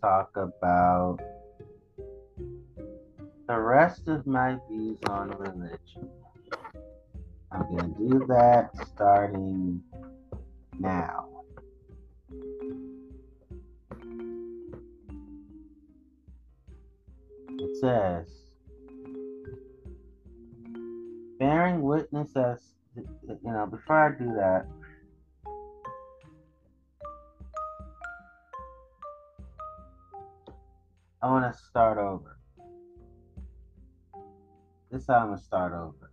talk about the rest of my views on religion. I'm going to do that starting now. It says, bearing witness as, you know, before I do that, I'm to start over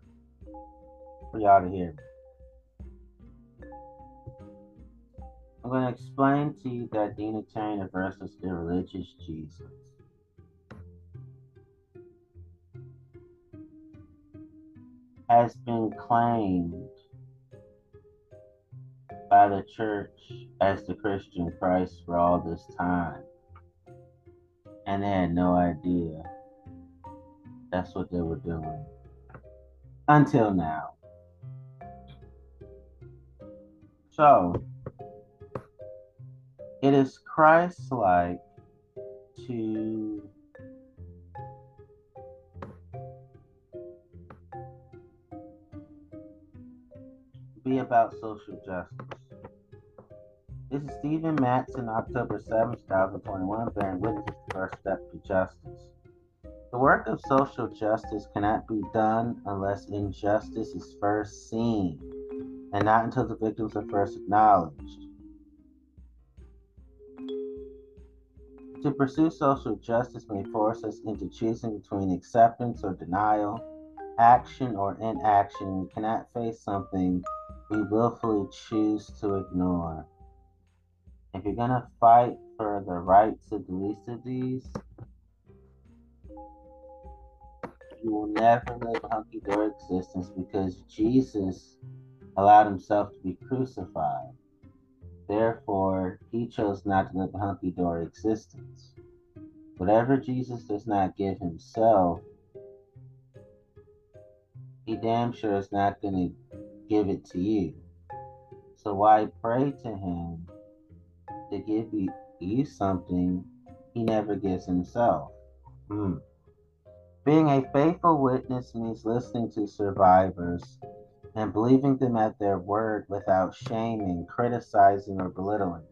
for y'all to hear. I'm to explain to you that Unitarian versus the religious Jesus. Has been claimed by the church as the Christian Christ for all this time. And they had no idea that's what they were doing. Until now. So, it is Christ like to be about social justice. This is Stephen Mattson, October 7, 2021, bearing witness to the first step to justice. The work of social justice cannot be done unless injustice is first seen and not until the victims are first acknowledged. To pursue social justice may force us into choosing between acceptance or denial, action or inaction. We cannot face something we willfully choose to ignore. If you're going to fight for the rights of the least of these, you will never live hunky dory existence because Jesus allowed himself to be crucified. Therefore, he chose not to live a hunky dory existence. Whatever Jesus does not give himself, he damn sure is not going to give it to you. So why pray to him to give you, you something he never gives himself? Hmm. Being a faithful witness means listening to survivors and believing them at their word without shaming, criticizing, or belittling.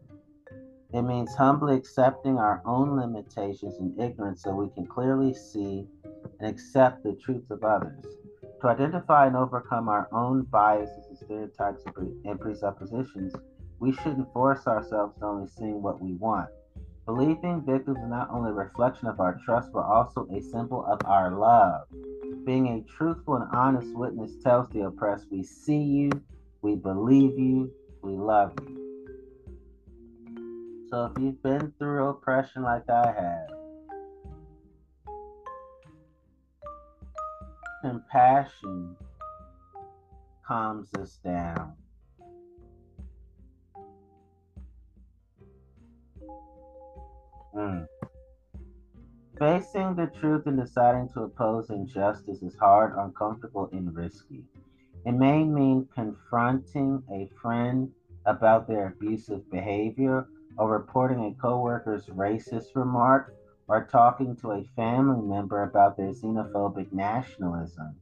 It means humbly accepting our own limitations and ignorance so we can clearly see and accept the truth of others. To identify and overcome our own biases and stereotypes and presuppositions, we shouldn't force ourselves to only seeing what we want. Believing victims is not only a reflection of our trust, but also a symbol of our love. Being a truthful and honest witness tells the oppressed, We see you, we believe you, we love you. So if you've been through oppression like I have, compassion calms us down. Mm. Facing the truth and deciding to oppose injustice is hard, uncomfortable, and risky. It may mean confronting a friend about their abusive behavior, or reporting a coworker's racist remark, or talking to a family member about their xenophobic nationalism.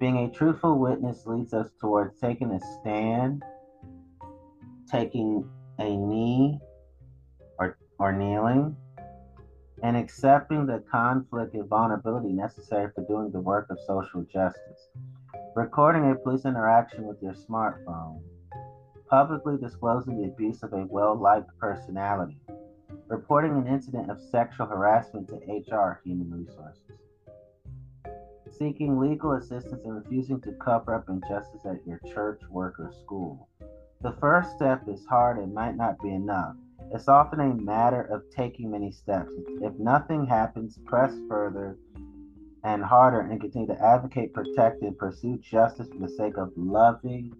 Being a truthful witness leads us towards taking a stand, taking a knee, or, or kneeling, and accepting the conflict and vulnerability necessary for doing the work of social justice. Recording a police interaction with your smartphone. Publicly disclosing the abuse of a well liked personality. Reporting an incident of sexual harassment to HR Human Resources. Seeking legal assistance and refusing to cover up injustice at your church, work, or school. The first step is hard and might not be enough. It's often a matter of taking many steps. If nothing happens, press further and harder and continue to advocate, protect, and pursue justice for the sake of loving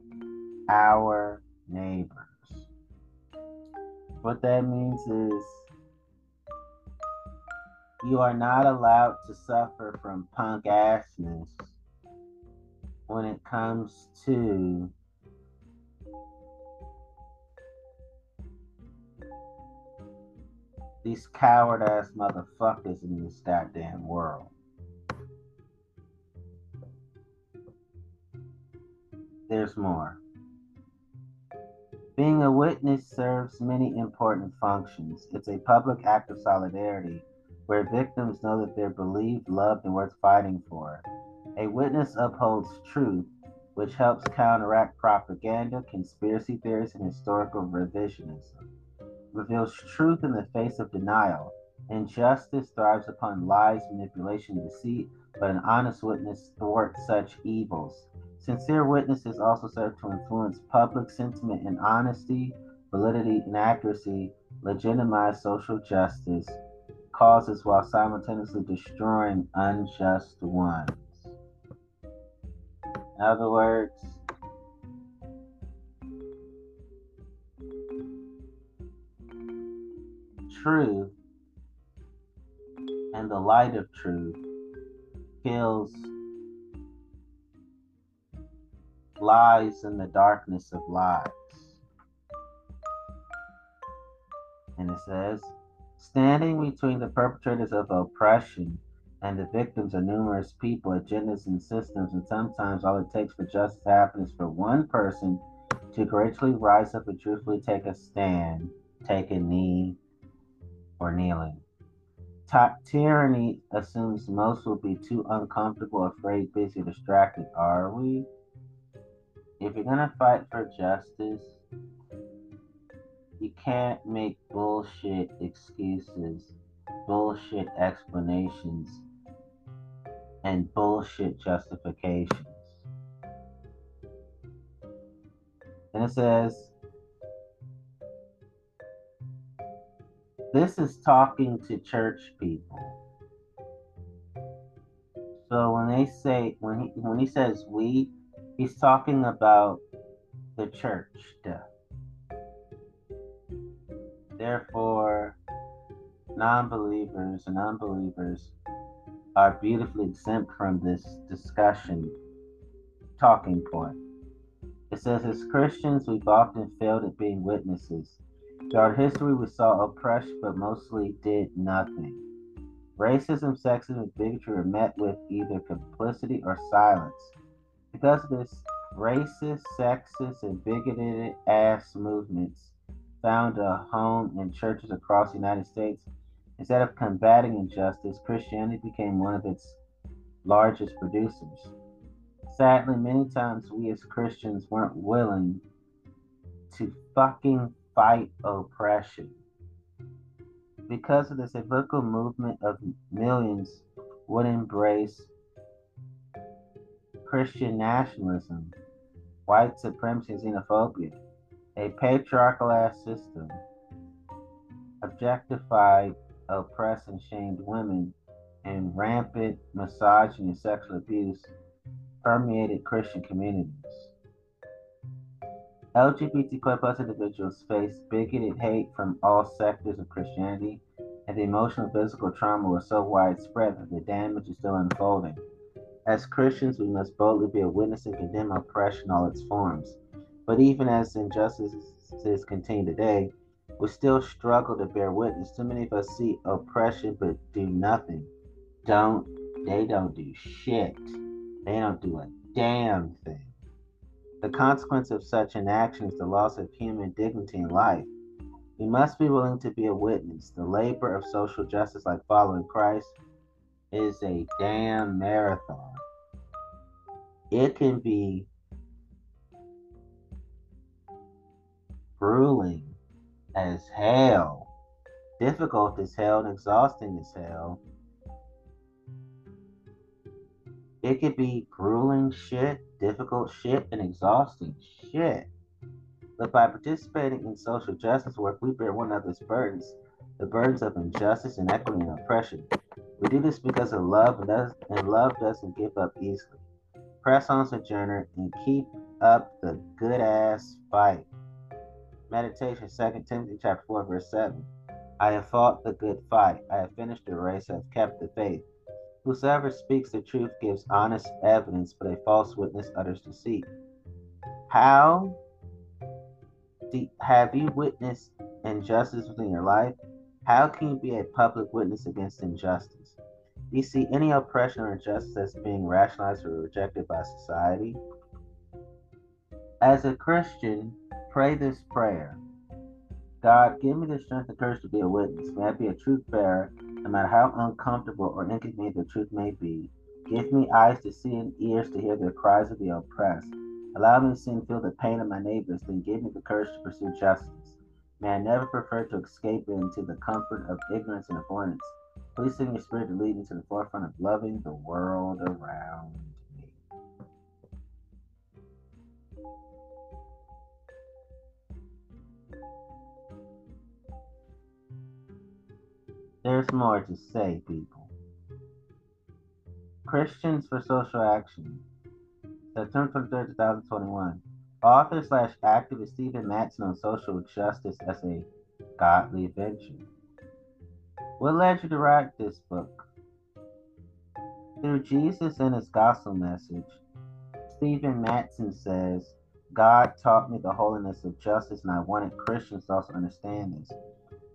our neighbors. What that means is you are not allowed to suffer from punk assness when it comes to these coward ass motherfuckers in this goddamn world. There's more. Being a witness serves many important functions. It's a public act of solidarity where victims know that they're believed, loved, and worth fighting for. A witness upholds truth, which helps counteract propaganda, conspiracy theories, and historical revisionism reveals truth in the face of denial. Injustice thrives upon lies, manipulation, deceit, but an honest witness thwarts such evils. Sincere witnesses also serve to influence public sentiment in honesty, validity, and accuracy, legitimize social justice causes while simultaneously destroying unjust ones. In other words, truth and the light of truth kills lies in the darkness of lies. And it says, standing between the perpetrators of oppression and the victims are numerous people, agendas, and systems, and sometimes all it takes for justice to happen is for one person to courageously rise up and truthfully take a stand, take a knee, or kneeling. tyranny assumes most will be too uncomfortable, afraid, busy, distracted. Are we? If you're gonna fight for justice, you can't make bullshit excuses, bullshit explanations, and bullshit justifications. And it says, this is talking to church people. So when they say when he when he says we, he's talking about the church stuff. Therefore, non-believers and unbelievers are beautifully exempt from this discussion talking point. It says, as Christians, we've often failed at being witnesses Throughout history, we saw oppression, but mostly did nothing. Racism, sexism, and bigotry were met with either complicity or silence. Because of this, racist, sexist, and bigoted ass movements found a home in churches across the United States. Instead of combating injustice, Christianity became one of its largest producers. Sadly, many times we as Christians weren't willing to fucking fight oppression. Because of this, a vocal movement of millions would embrace Christian nationalism, white supremacy, and xenophobia, a patriarchal ass system, objectified, oppressed, and shamed women, and rampant misogyny and sexual abuse permeated Christian communities. LGBTQ plus individuals face bigoted hate from all sectors of Christianity, and the emotional and physical trauma was so widespread that the damage is still unfolding. As Christians, we must boldly be a witness and condemn oppression in all its forms. But even as injustices continue today, we still struggle to bear witness. Too many of us see oppression but do nothing. Don't they don't do shit. They don't do a damn thing. The consequence of such an action is the loss of human dignity and life. We must be willing to be a witness. The labor of social justice, like following Christ, is a damn marathon. It can be grueling as hell, difficult as hell, and exhausting as hell. It could be grueling shit, difficult shit, and exhausting shit. But by participating in social justice work, we bear one another's burdens, the burdens of injustice, inequity, and oppression. We do this because of love, and, does, and love doesn't give up easily. Press on, Sojourner, and keep up the good ass fight. Meditation, 2 Timothy chapter 4, verse 7. I have fought the good fight. I have finished the race. I have kept the faith. Whosoever speaks the truth gives honest evidence, but a false witness utters deceit. How have you witnessed injustice within your life? How can you be a public witness against injustice? Do you see any oppression or injustice as being rationalized or rejected by society? As a Christian, pray this prayer God, give me the strength and courage to be a witness. May I be a truth bearer, no matter how uncomfortable or inconvenient the truth may be. Give me eyes to see and ears to hear the cries of the oppressed. Allow me to see and feel the pain of my neighbors, then give me the courage to pursue justice. May I never prefer to escape into the comfort of ignorance and avoidance. Please send your spirit to lead me to the forefront of loving the world around There's more to say, people. Christians for Social Action, September 23, 2021. Author slash activist Stephen Mattson on social justice as a godly venture. What led you to write this book? Through Jesus and his gospel message, Stephen Mattson says, God taught me the holiness of justice, and I wanted Christians to also understand this.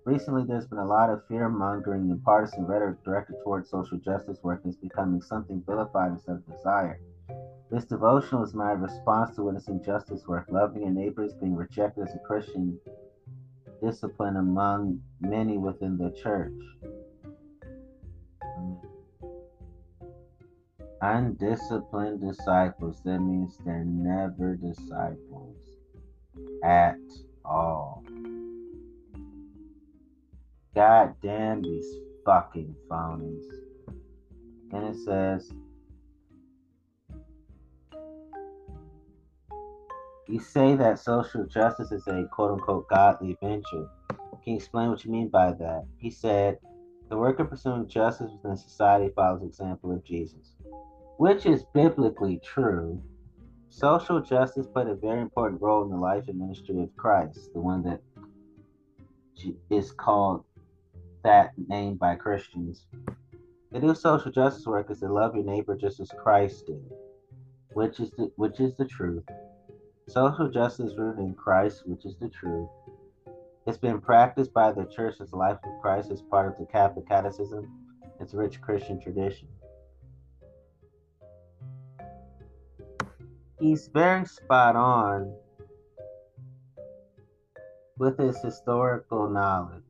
Recently, there's been a lot of fear mongering and partisan rhetoric directed towards social justice work it's becoming something vilified instead of desired. This devotional is my response to witnessing justice work, loving your neighbors, being rejected as a Christian discipline among many within the church. Undisciplined disciples, that means they're never disciples at all. God damn these fucking phonies. And it says, You say that social justice is a quote unquote godly venture. Can you explain what you mean by that? He said, The work of pursuing justice within society follows the example of Jesus, which is biblically true. Social justice played a very important role in the life and ministry of Christ, the one that is called that name by Christians. To do social justice work is to love your neighbor just as Christ did, which is the, which is the truth. Social justice rooted in Christ, which is the truth. It's been practiced by the church as life of Christ as part of the Catholic Catechism, its rich Christian tradition. He's very spot on with his historical knowledge.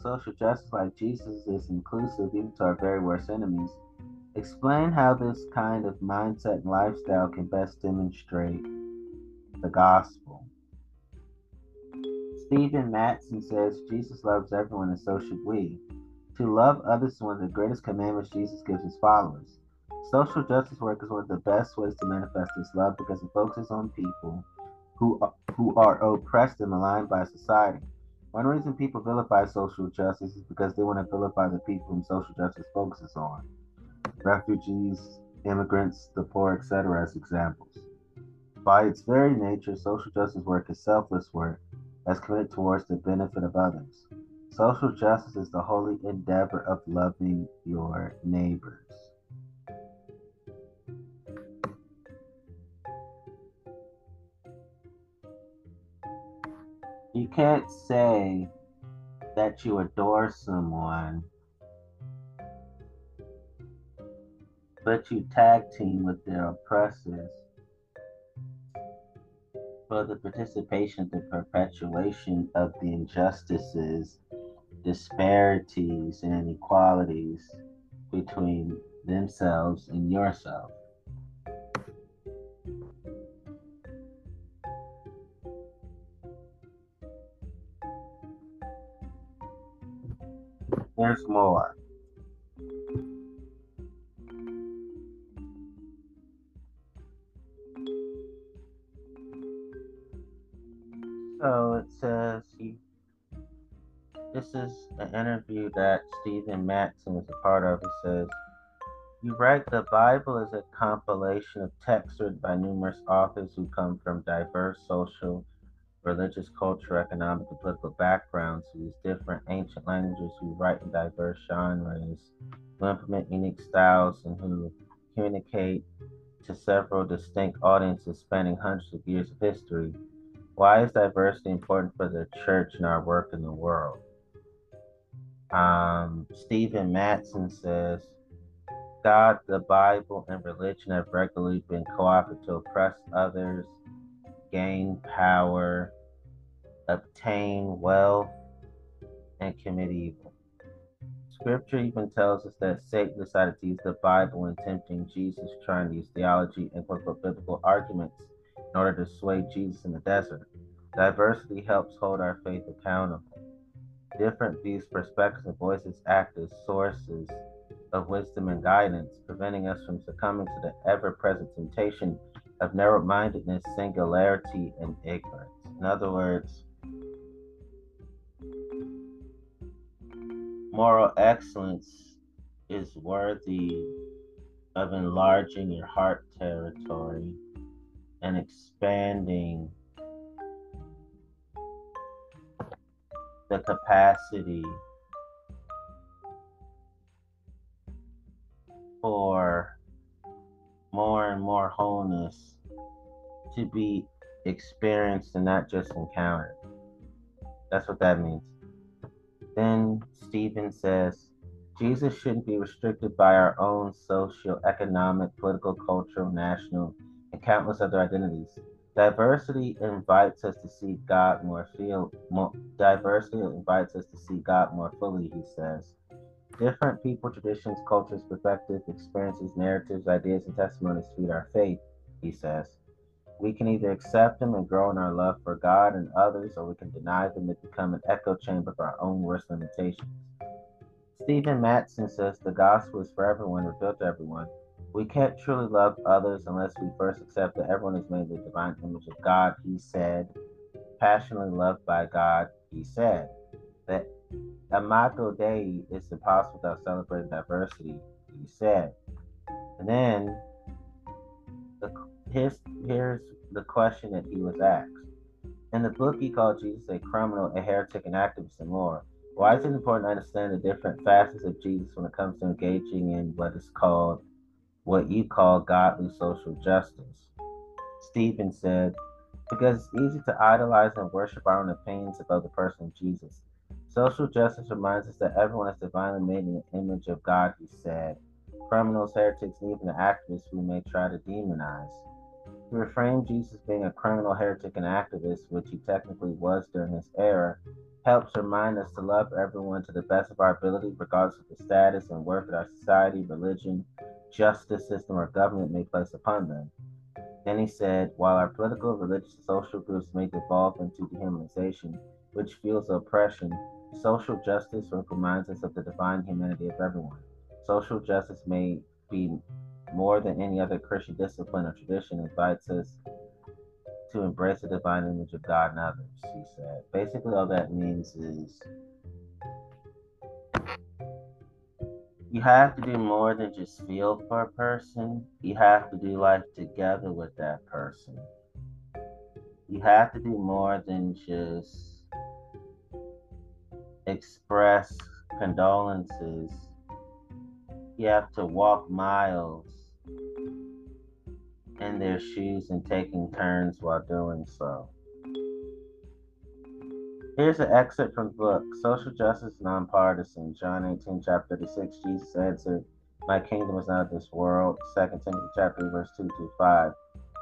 Social justice like Jesus is inclusive even to our very worst enemies. Explain how this kind of mindset and lifestyle can best demonstrate the gospel. Stephen Mattson says Jesus loves everyone and so should we. To love others is one of the greatest commandments Jesus gives his followers. Social justice work is one of the best ways to manifest this love because it focuses on people who who are oppressed and maligned by society. One reason people vilify social justice is because they want to vilify the people whom social justice focuses on refugees, immigrants, the poor, etc., as examples. By its very nature, social justice work is selfless work that's committed towards the benefit of others. Social justice is the holy endeavor of loving your neighbors. You can't say that you adore someone, but you tag team with their oppressors for the participation, the perpetuation of the injustices, disparities, and inequalities between themselves and yourself. Stephen Mattson was a part of. He says, You write the Bible is a compilation of texts written by numerous authors who come from diverse social, religious, cultural, economic, and political backgrounds, who use different ancient languages, who write in diverse genres, who implement unique styles, and who communicate to several distinct audiences spanning hundreds of years of history. Why is diversity important for the church and our work in the world? Um, Stephen Mattson says, God, the Bible, and religion have regularly been co opted to oppress others, gain power, obtain wealth, and commit evil. Scripture even tells us that Satan decided to use the Bible in tempting Jesus, trying to use theology and quote biblical arguments in order to sway Jesus in the desert. Diversity helps hold our faith accountable. Different views, perspectives, and voices act as sources of wisdom and guidance, preventing us from succumbing to the ever present temptation of narrow mindedness, singularity, and ignorance. In other words, moral excellence is worthy of enlarging your heart territory and expanding the capacity for more and more wholeness to be experienced and not just encountered. That's what that means. Then Stephen says, Jesus shouldn't be restricted by our own social, economic, political, cultural, national, and countless other identities. Diversity invites us to see God more feel more diversity invites us to see God more fully, he says. Different people, traditions, cultures, perspectives, experiences, narratives, ideas, and testimonies feed our faith, he says. We can either accept them and grow in our love for God and others, or we can deny them and become an echo chamber of our own worst limitations. Stephen Mattson says the gospel is for everyone, revealed to everyone. We can't truly love others unless we first accept that everyone is made in the divine image of God, he said. Passionately loved by God, he said. That Imago Dei is impossible without celebrating diversity, he said. And then the, here's, here's the question that he was asked. In the book, he called Jesus a criminal, a heretic, an activist, and more. Why is it important to understand the different facets of Jesus when it comes to engaging in what is called, what you call godly social justice? Stephen said, because it's easy to idolize and worship our own opinions about the person of Jesus. Social justice reminds us that everyone is divinely made in the image of God, he said. Criminals, heretics, and even the activists we may try to demonize. To reframe Jesus being a criminal, heretic, and activist, which he technically was during his era, helps remind us to love everyone to the best of our ability, regardless of the status and worth of our society, religion, justice system, or government may place upon them. Then he said, while our political, religious, and social groups may devolve into dehumanization, which fuels oppression, Social justice reminds us of the divine humanity of everyone. Social justice may be more than any other Christian discipline or tradition, invites us to embrace the divine image of God and others, he said. Basically, all that means is you have to do more than just feel for a person, you have to do life together with that person. You have to do more than just express condolences, you have to walk miles in their shoes and taking turns while doing so. Here's an excerpt from the book Social Justice Nonpartisan, John 18, chapter 36. Jesus answered, My kingdom is not of this world. 2 Timothy chapter verse 2 to 5.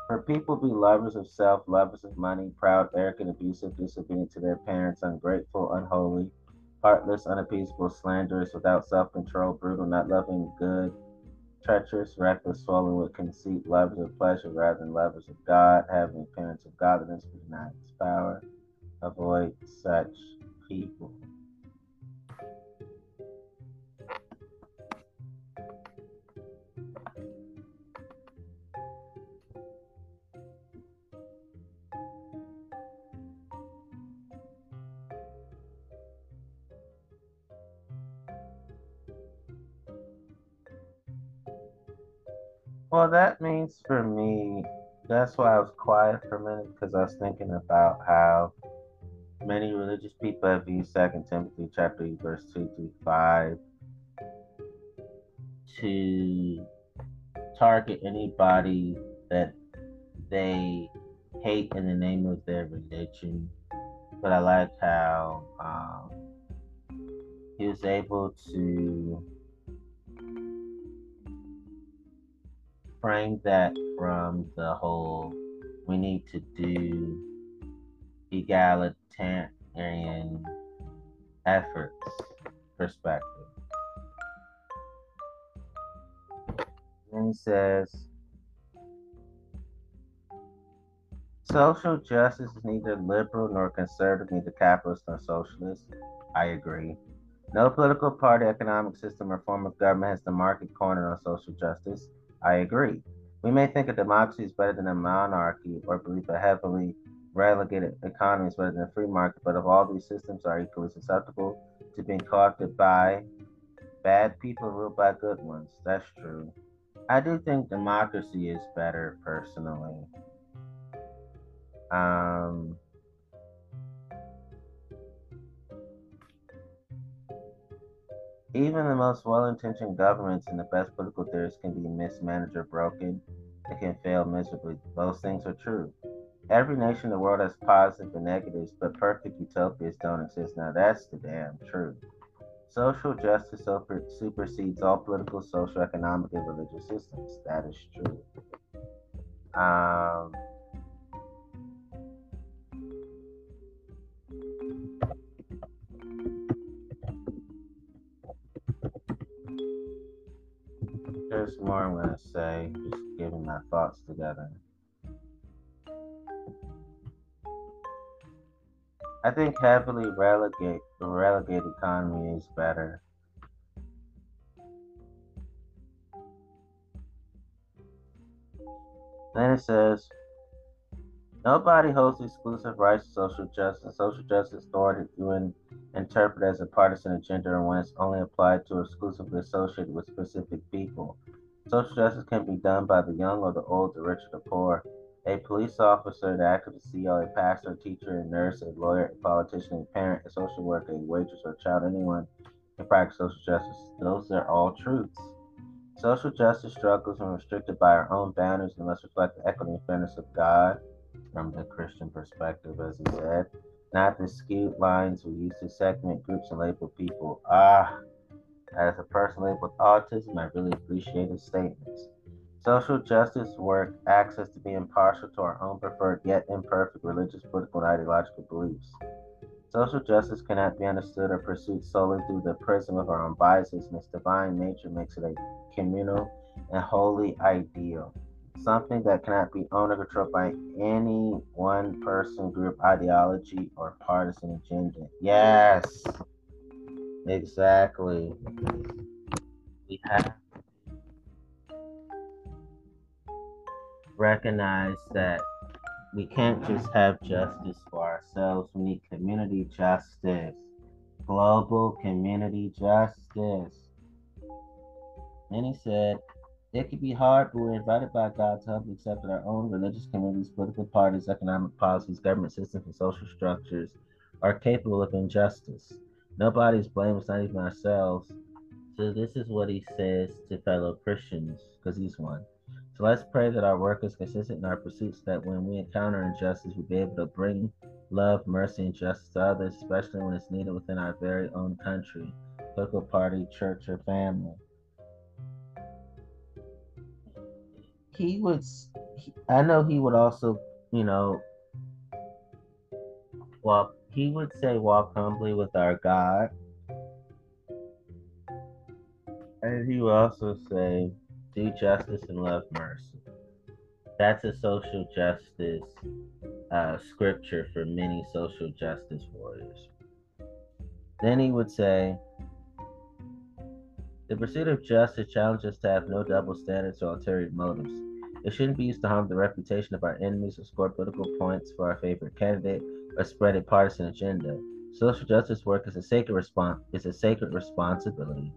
For people be lovers of self, lovers of money, proud, arrogant, abusive, disobedient to their parents, ungrateful, unholy heartless, unappeasable, slanderous, without self control, brutal, not loving good, treacherous, reckless, swollen with conceit, lovers of pleasure rather than lovers of God, having appearance of godliness but not its power. Avoid such people. Well, that means for me, that's why I was quiet for a minute because I was thinking about how many religious people have used Second Timothy chapter 8, verse 2 through 5 to target anybody that they hate in the name of their religion. But I like how um, he was able to frame that from the whole we need to do egalitarian efforts perspective. Then he says, social justice is neither liberal nor conservative, neither capitalist nor socialist. I agree. No political party, economic system, or form of government has the market corner on social justice. I agree. We may think a democracy is better than a monarchy or believe a heavily relegated economy is better than free market, but if all these systems are equally susceptible to being co-opted by bad people ruled by good ones, that's true. I do think democracy is better personally. Um, even the most well-intentioned governments and the best political theories can be mismanaged or broken. It can fail miserably. Those things are true. Every nation in the world has positives and negatives, but perfect utopias don't exist. Now that's the damn truth. Social justice super, supersedes all political, social, economic, and religious systems. That is true. Um, there's more I'm going to say, just getting my thoughts together. I think heavily relegate the relegate economy is better. Then it says nobody holds exclusive rights to social justice. Social justice authority you interpret as a partisan agenda and when it's only applied to exclusively associated with specific people. Social justice can be done by the young or the old, the rich or the poor a police officer, an activist, CEO, a pastor, teacher, a nurse, a lawyer, a politician, a parent, a social worker, a waitress, or child, anyone can practice social justice. Those are all truths. Social justice struggles are restricted by our own boundaries and must reflect the equity and fairness of God from the Christian perspective, as he said, not the skewed lines we use to segment groups and label people. Ah, as a person labeled with autism, I really appreciate his statements. Social justice work us to be impartial to our own preferred yet imperfect religious, political, and ideological beliefs. Social justice cannot be understood or pursued solely through the prism of our own biases, and its divine nature makes it a communal and holy ideal. Something that cannot be owned or controlled by any one person, group, ideology, or partisan agenda. Yes, exactly. We have recognize that we can't just have justice for ourselves. We need community justice, global community justice. And he said, it can be hard, but we're invited by God to help accept that our own religious communities, political parties, economic policies, government systems, and social structures are capable of injustice. Nobody's blameless, not even ourselves. So this is what he says to fellow Christians, because he's one. So let's pray that our work is consistent in our pursuits, that when we encounter injustice, we'll be able to bring love, mercy, and justice to others, especially when it's needed within our very own country, political party, church, or family. He would, I know he would also, you know, walk, he would say, walk humbly with our God. And he would also say, do justice and love mercy. That's a social justice uh, scripture for many social justice warriors. Then he would say, the pursuit of justice challenges us to have no double standards or ulterior motives. It shouldn't be used to harm the reputation of our enemies or score political points for our favorite candidate or spread a partisan agenda. Social justice work is a sacred response is a sacred responsibility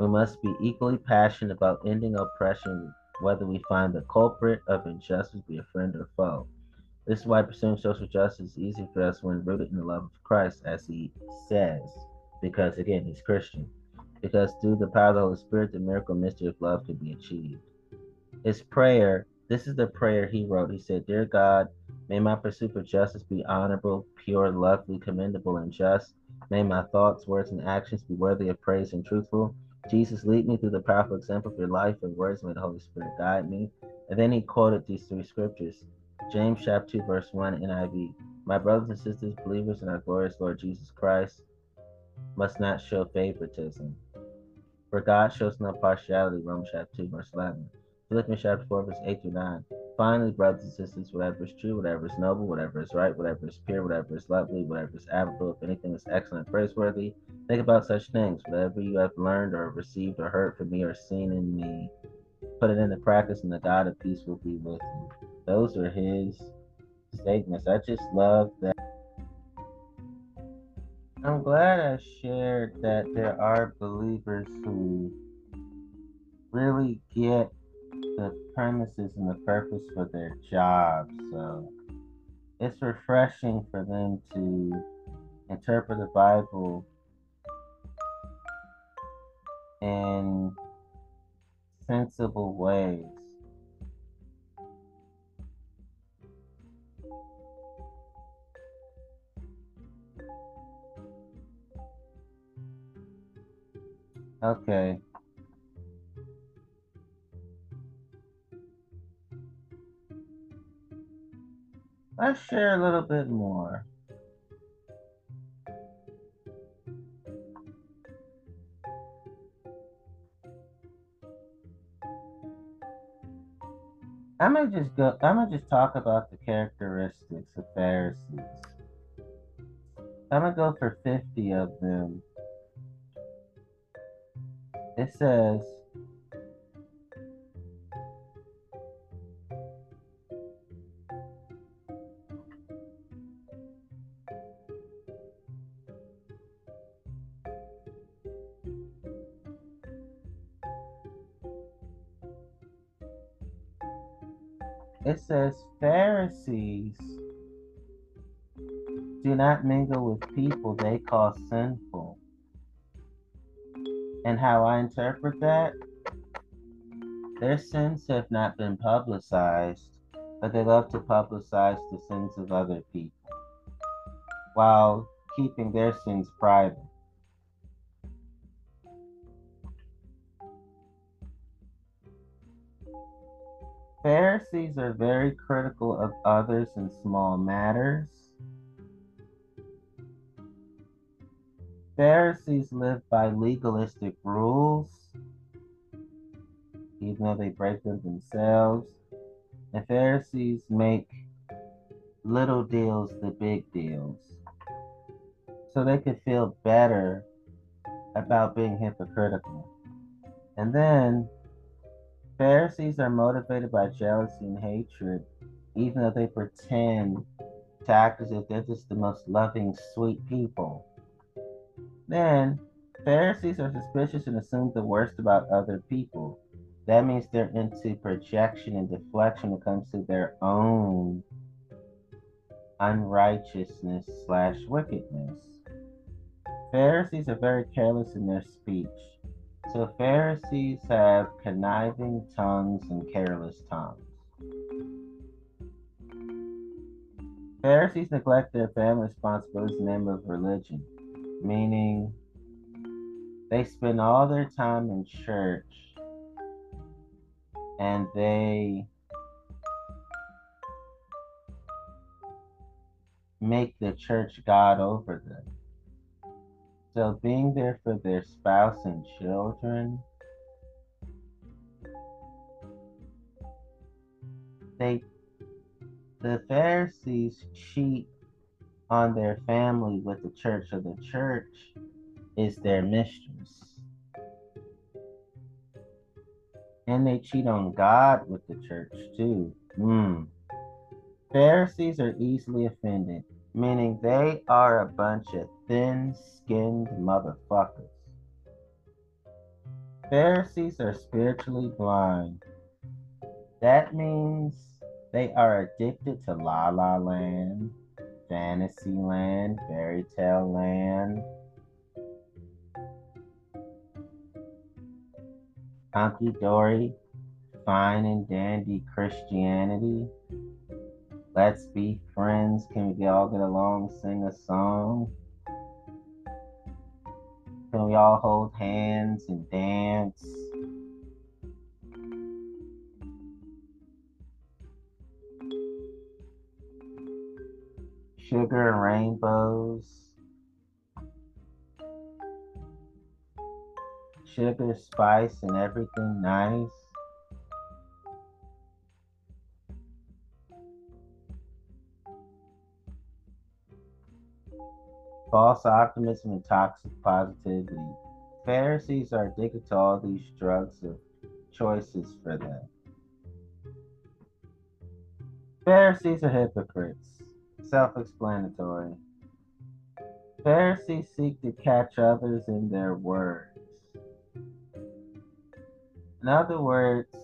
we must be equally passionate about ending oppression whether we find the culprit of injustice be a friend or foe. This is why pursuing social justice is easy for us when rooted in the love of Christ, as he says, because again, he's Christian. Because through the power of the Holy Spirit, the miracle mystery of love can be achieved. His prayer, this is the prayer he wrote. He said, Dear God, may my pursuit for justice be honorable, pure, lovely, commendable, and just. May my thoughts, words, and actions be worthy of praise and truthful. Jesus, lead me through the powerful example of your life and words. May the Holy Spirit guide me. And then he quoted these three scriptures James chapter 2, verse 1 NIV. My brothers and sisters, believers in our glorious Lord Jesus Christ, must not show favoritism. For God shows no partiality, Romans chapter 2, verse 11. Philippians chapter 4, verse 8 through 9. Finally, brothers and sisters, whatever is true, whatever is noble, whatever is right, whatever is pure, whatever is lovely, whatever is admirable, if anything is excellent, praiseworthy, think about such things. Whatever you have learned or received or heard from me or seen in me, put it into practice, and the God of peace will be with you. Those are his statements. I just love that. I'm glad I shared that there are believers who really get the premises and the purpose for their job. So it's refreshing for them to interpret the Bible in sensible ways. Okay. Let's share a little bit more. I'm gonna just go. I'm gonna just talk about the characteristics of Pharisees. I'm gonna go for 50 of them. It says, not mingle with people they call sinful. And how I interpret that, their sins have not been publicized, but they love to publicize the sins of other people while keeping their sins private. Pharisees are very critical of others in small matters. Pharisees live by legalistic rules, even though they break them themselves. And Pharisees make little deals the big deals. So they could feel better about being hypocritical. And then Pharisees are motivated by jealousy and hatred, even though they pretend to act as if they're just the most loving, sweet people. Then, Pharisees are suspicious and assume the worst about other people. That means they're into projection and deflection when it comes to their own unrighteousness slash wickedness. Pharisees are very careless in their speech. So Pharisees have conniving tongues and careless tongues. Pharisees neglect their family responsibilities in the name of religion, meaning they spend all their time in church and they make the church God over them. So being there for their spouse and children, they the Pharisees cheat on their family with the church, so the church is their mistress. And they cheat on God with the church too. Mm. Pharisees are easily offended meaning they are a bunch of thin skinned motherfuckers. Pharisees are spiritually blind. That means they are addicted to La La Land, Fantasyland, Fairy Tale Land, Hunky Dory, Fine and Dandy Christianity. Let's be friends. Can we all get along, sing a song? Can we all hold hands and dance? Sugar and rainbows. Sugar, spice, and everything nice. false optimism and toxic positivity. Pharisees are addicted to all these drugs of choices for them. Pharisees are hypocrites. Self explanatory. Pharisees seek to catch others in their words. In other words,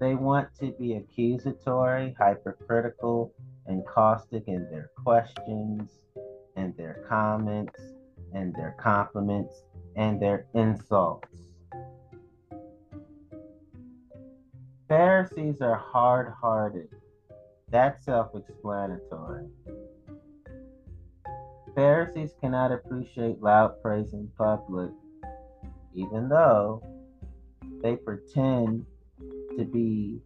They want to be accusatory, hypercritical, and caustic in their questions, and their comments, and their compliments, and their insults. Pharisees are hard hearted. That's self explanatory. Pharisees cannot appreciate loud praise in public, even though they pretend to be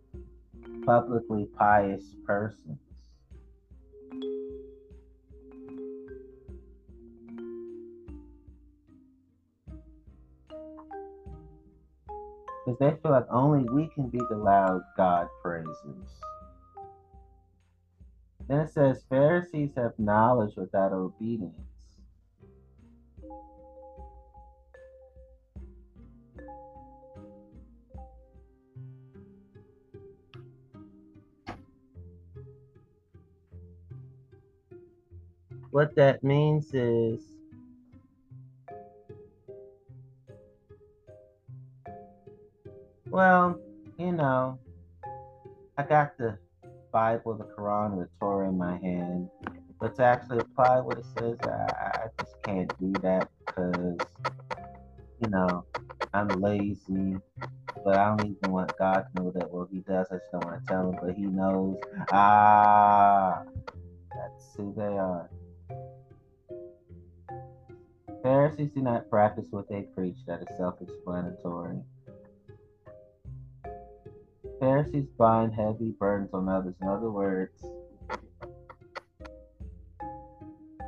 publicly pious persons. Because they feel like only we can be the loud God praises. Then it says, Pharisees have knowledge without obedience. what that means is well, you know, I got the Bible, the Quran, the Torah in my hand, but to actually apply what it says, I, I just can't do that because, you know, I'm lazy, but I don't even want God to know that. Well, He does. I just don't want to tell Him, but He knows. Ah, that's who they are. Pharisees do not practice what they preach, that is self explanatory. Pharisees bind heavy burdens on others. In other words,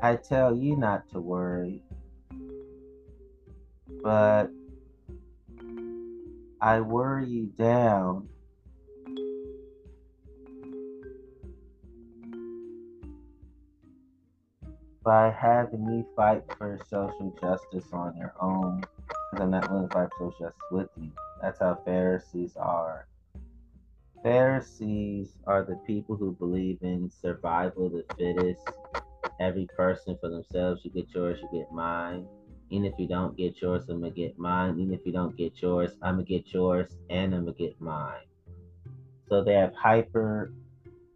I tell you not to worry, but I worry you down by having me fight for social justice on your own because I'm not willing to fight social justice with you. That's how Pharisees are. Pharisees are the people who believe in survival of the fittest. Every person for themselves. You get yours, you get mine. Even if you don't get yours, I'm gonna get mine. Even if you don't get yours, I'm gonna get yours and I'm gonna get mine. So they have hyper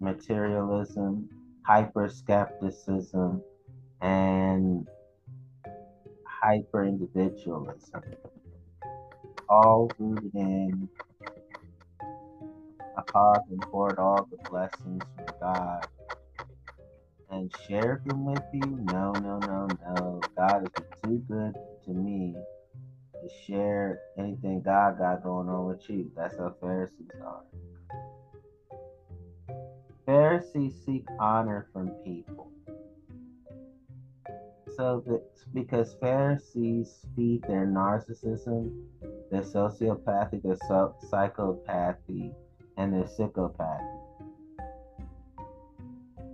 materialism, hyper skepticism, and hyper individualism, all rooted in a heart and hoard all the blessings from God and share them with you? No, no, no, no. God is too good to me to share anything God got going on with you. That's how Pharisees are. Pharisees seek honor from people so that because Pharisees feed their narcissism, their sociopathy, their psychopathy, and their psychopathy.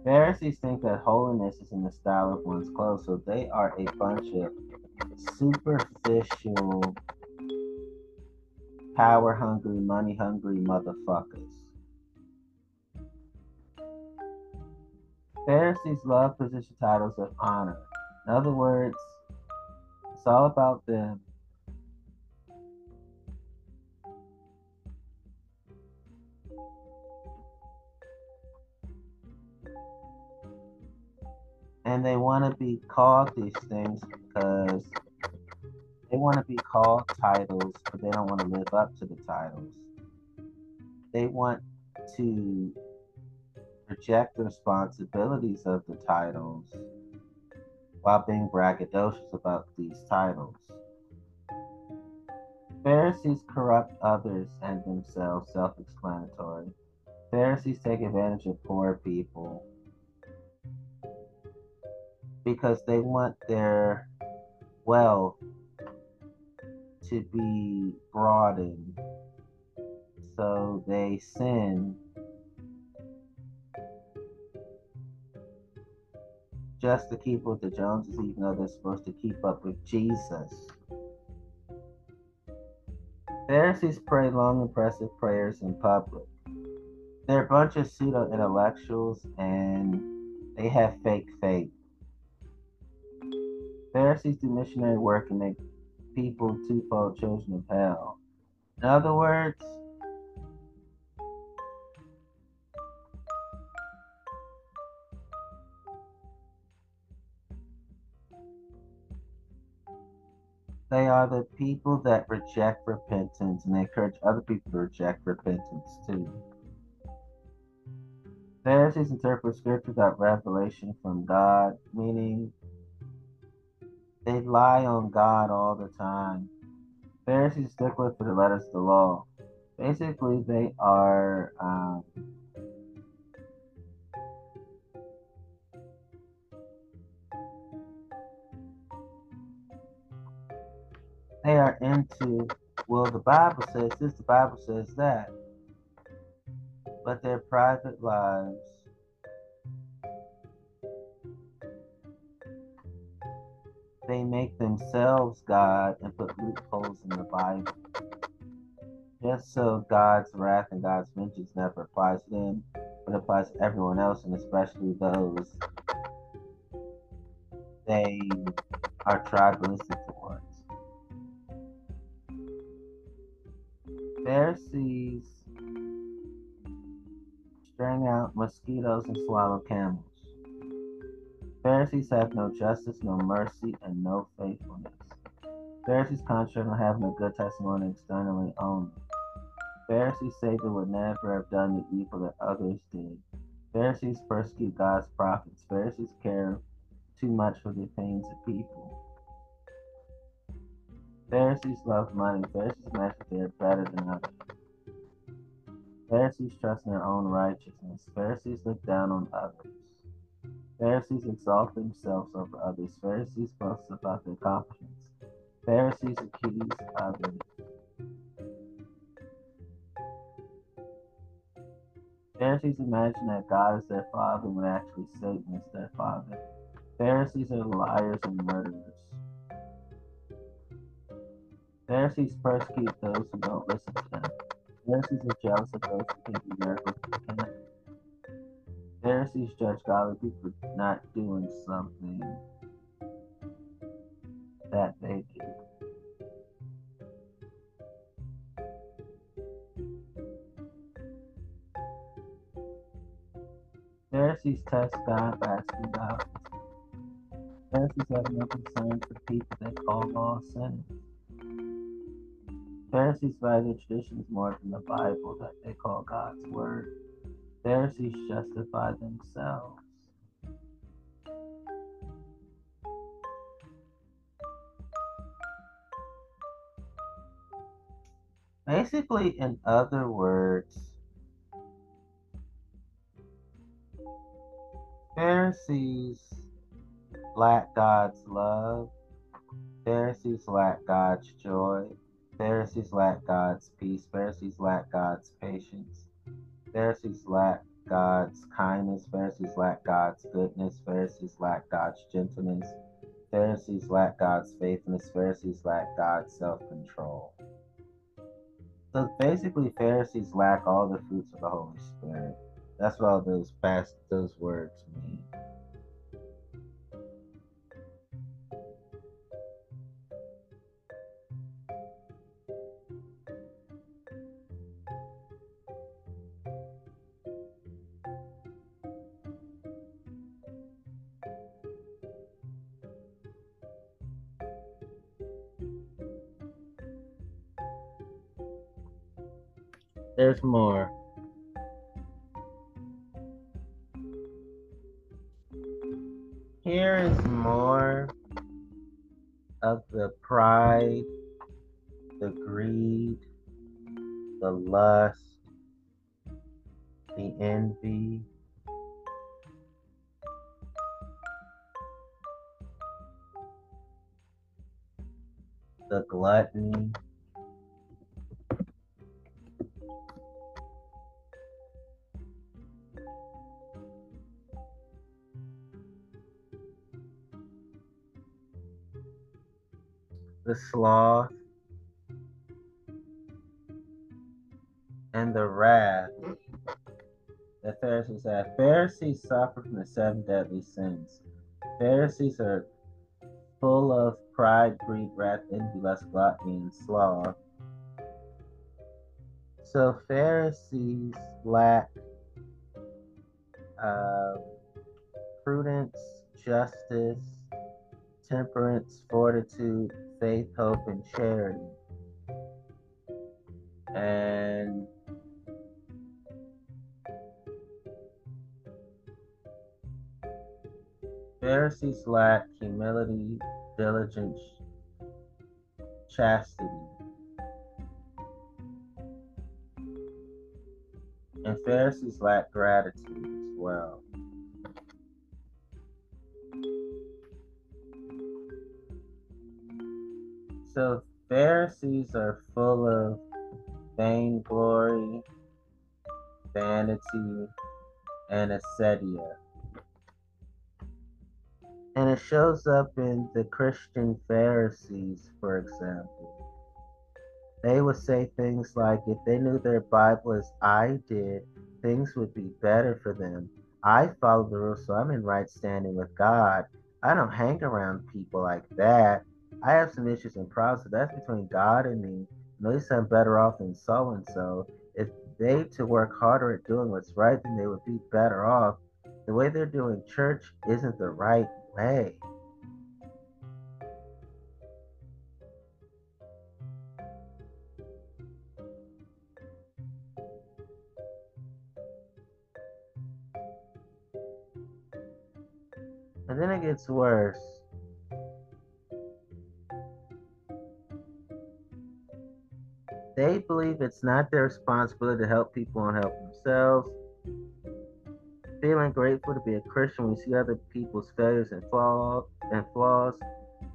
Pharisees think that holiness is in the style of one's clothes, so they are a bunch of superficial, power hungry, money hungry motherfuckers. Pharisees love position titles of honor In other words, it's all about them. And they want to be called these things because they want to be called titles, but they don't want to live up to the titles. They want to reject the responsibilities of the titles while being braggadocious about these titles. Pharisees corrupt others and themselves, self explanatory. Pharisees take advantage of poor people because they want their wealth to be broadened. So they sin just to keep with the Joneses, even though they're supposed to keep up with Jesus. Pharisees pray long, impressive prayers in public. They're a bunch of pseudo intellectuals and they have fake faith. Pharisees do missionary work and make people twofold children of hell. In other words, They are the people that reject repentance and they encourage other people to reject repentance too. Pharisees interpret scripture without revelation from God, meaning they lie on God all the time. Pharisees stickler for the letters of the law. Basically, they are um, they are into, well, the Bible says this, the Bible says that. But their private lives they make themselves God and put loopholes in the Bible. Just so God's wrath and God's vengeance never applies to them, but applies to everyone else, and especially those they are tribalistic towards. Pharisees string out mosquitoes and swallow camels. Pharisees have no justice, no mercy, and no faithfulness. Pharisees concentrate on having a good testimony externally only. Pharisees say they would never have done the evil that others did. Pharisees persecute God's prophets. Pharisees care too much for the opinions of people. Pharisees love money. Pharisees imagine they are better than others. Pharisees trust in their own righteousness. Pharisees look down on others. Pharisees exalt themselves over others. Pharisees boast about their accomplishments. Pharisees accuse others. Pharisees imagine that God is their father when actually Satan is their father. Pharisees are liars and murderers. Pharisees persecute those who don't listen to them. Pharisees are jealous of those who can do miracles but cannot. Pharisees judge godly people not doing something that they do. Pharisees test God by asking God. Pharisees have no concern for people they call law sinners. Pharisees value traditions more than the Bible that they call God's Word. Pharisees justify themselves. Basically, in other words, Pharisees lack God's love. Pharisees lack God's joy. Pharisees lack God's peace. Pharisees lack God's patience. Pharisees lack God's kindness. Pharisees lack God's goodness. Pharisees lack God's gentleness. Pharisees lack God's faithfulness. Pharisees lack God's self control. So basically, Pharisees lack all the fruits of the Holy Spirit. That's what those past those words mean. More. Suffer from the seven deadly sins. Pharisees are full of pride, greed, wrath, envy, lust, gluttony, and sloth. So Pharisees lack uh, prudence, justice, temperance, fortitude, faith, hope, and charity. And Pharisees lack humility, diligence, chastity. And Pharisees lack gratitude as well. So Pharisees are full of vainglory, vanity, and acedia. And it shows up in the Christian Pharisees, for example. They would say things like, if they knew their Bible as I did, things would be better for them. I follow the rules, so I'm in right standing with God. I don't hang around people like that. I have some issues and problems, so that's between God and me. at least I'm better off than so and so. If they to work harder at doing what's right, then they would be better off. The way they're doing church isn't the right way. And then it gets worse. They believe it's not their responsibility to help people and help themselves feeling grateful to be a Christian when you see other people's failures and flaws and flaws.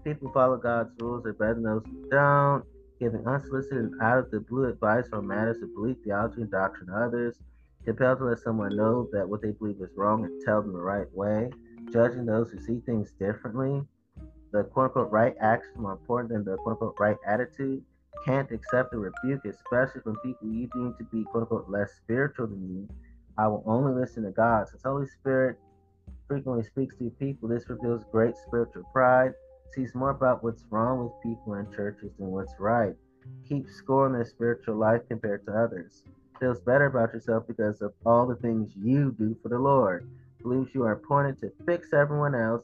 People follow God's rules are better than those don't, giving unsolicited out of the blue advice on matters of belief, theology, and doctrine to others, compelled to let someone know that what they believe is wrong and tell them the right way, judging those who see things differently. The quote unquote right action more important than the quote unquote right attitude. Can't accept a rebuke, especially from people you deem to be quote unquote less spiritual than you I will only listen to God. Since Holy Spirit frequently speaks to people, this reveals great spiritual pride, sees more about what's wrong with people in churches than what's right, keeps score in their spiritual life compared to others, feels better about yourself because of all the things you do for the Lord, believes you are appointed to fix everyone else,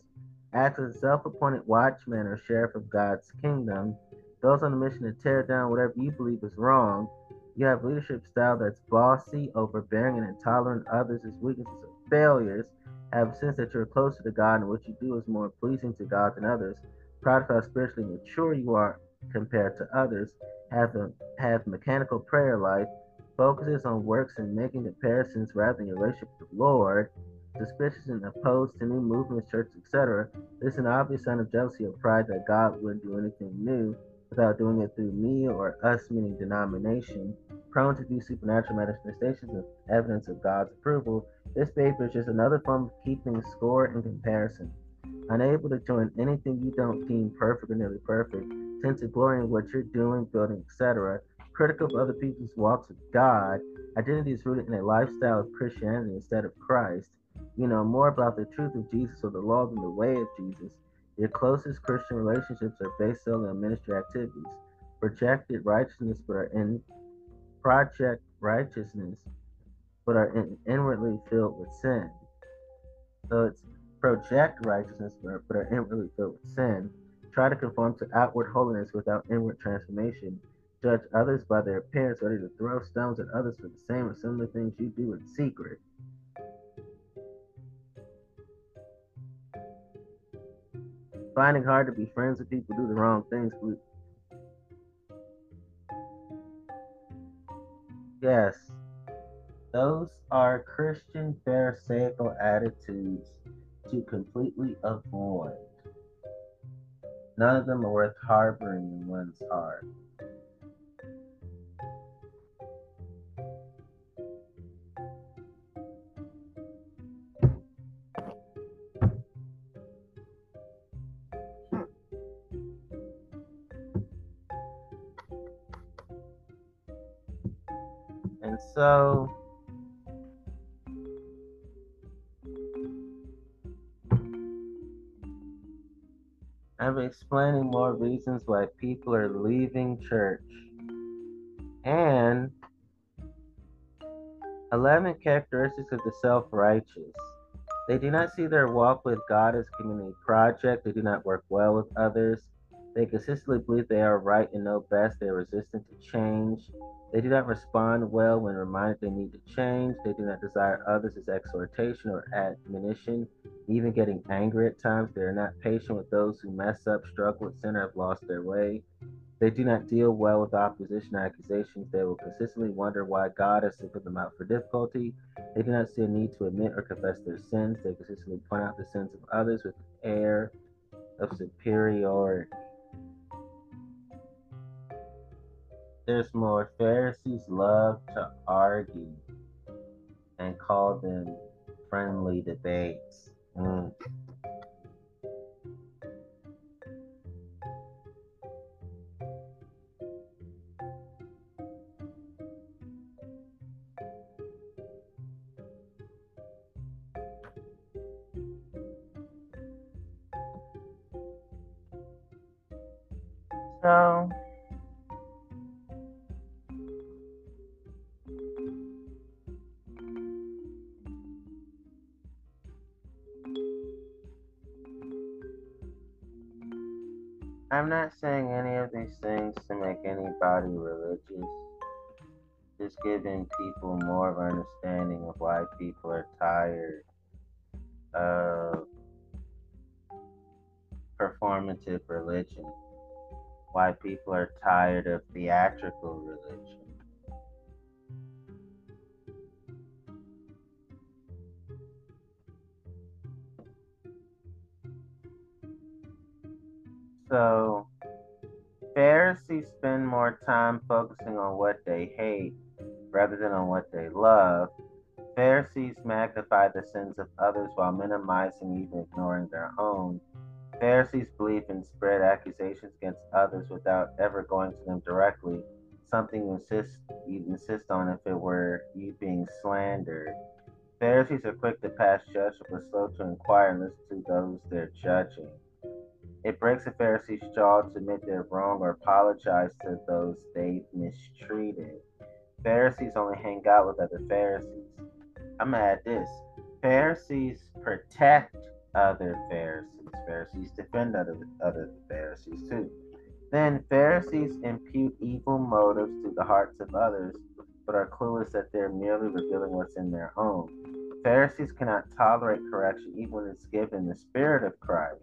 acts as a self appointed watchman or sheriff of God's kingdom, goes on a mission to tear down whatever you believe is wrong, you have leadership style that's bossy, overbearing, and intolerant of others' weaknesses or failures. Have a sense that you're closer to God and what you do is more pleasing to God than others. Proud of how spiritually mature you are compared to others. Have a have mechanical prayer life. Focuses on works and making comparisons rather than your relationship with the Lord. Suspicious and opposed to new movements, churches, etc. This is an obvious sign of jealousy or pride that God wouldn't do anything new without doing it through me or us, meaning denomination, prone to view supernatural manifestations as evidence of God's approval, this paper is just another form of keeping score and comparison. Unable to join anything you don't deem perfect or nearly perfect, tends to glory in what you're doing, building, etc., critical of other people's walks with God, identity is rooted in a lifestyle of Christianity instead of Christ. You know more about the truth of Jesus or the law than the way of Jesus your closest Christian relationships are based solely on ministry activities. Projected righteousness, but are in project righteousness, but are in, inwardly filled with sin. So it's project righteousness, but, but are inwardly filled with sin. Try to conform to outward holiness without inward transformation. judge others by their appearance, ready to throw stones at others for the same or similar things you do in secret. Finding hard to be friends with people do the wrong things. Yes, those are Christian Pharisaical attitudes to completely avoid. None of them are worth harboring in one's heart. So I'm explaining more reasons why people are leaving church. And 11 characteristics of the self righteous. They do not see their walk with God as community project. They do not work well with others. They consistently believe they are right and know best. They are resistant to change. They do not respond well when reminded they need to change. They do not desire others as exhortation or admonition, even getting angry at times. They are not patient with those who mess up, struggle with sin, or have lost their way. They do not deal well with opposition or accusations. They will consistently wonder why God has singled them out for difficulty. They do not see a need to admit or confess their sins. They consistently point out the sins of others with an air of superiority. There's more. Pharisees love to argue and call them friendly debates. Mm. I'm not saying any of these things to make anybody religious. Just giving people more of an understanding of why people are tired of performative religion. Why people are tired of theatrical religion. So, Pharisees spend more time focusing on what they hate rather than on what they love. Pharisees magnify the sins of others while minimizing, even ignoring their own. Pharisees believe in spread accusations against others without ever going to them directly, something you insist you insist on if it were you being slandered. Pharisees are quick to pass judgment but slow to inquire and listen to those they're judging. It breaks a Pharisee's jaw to admit they're wrong or apologize to those they've mistreated. Pharisees only hang out with other Pharisees. I'm gonna add this. Pharisees protect other Pharisees. Pharisees defend other, other Pharisees too. Then Pharisees impute evil motives to the hearts of others, but are clueless that they're merely revealing what's in their own. Pharisees cannot tolerate correction even when it's given the Spirit of Christ.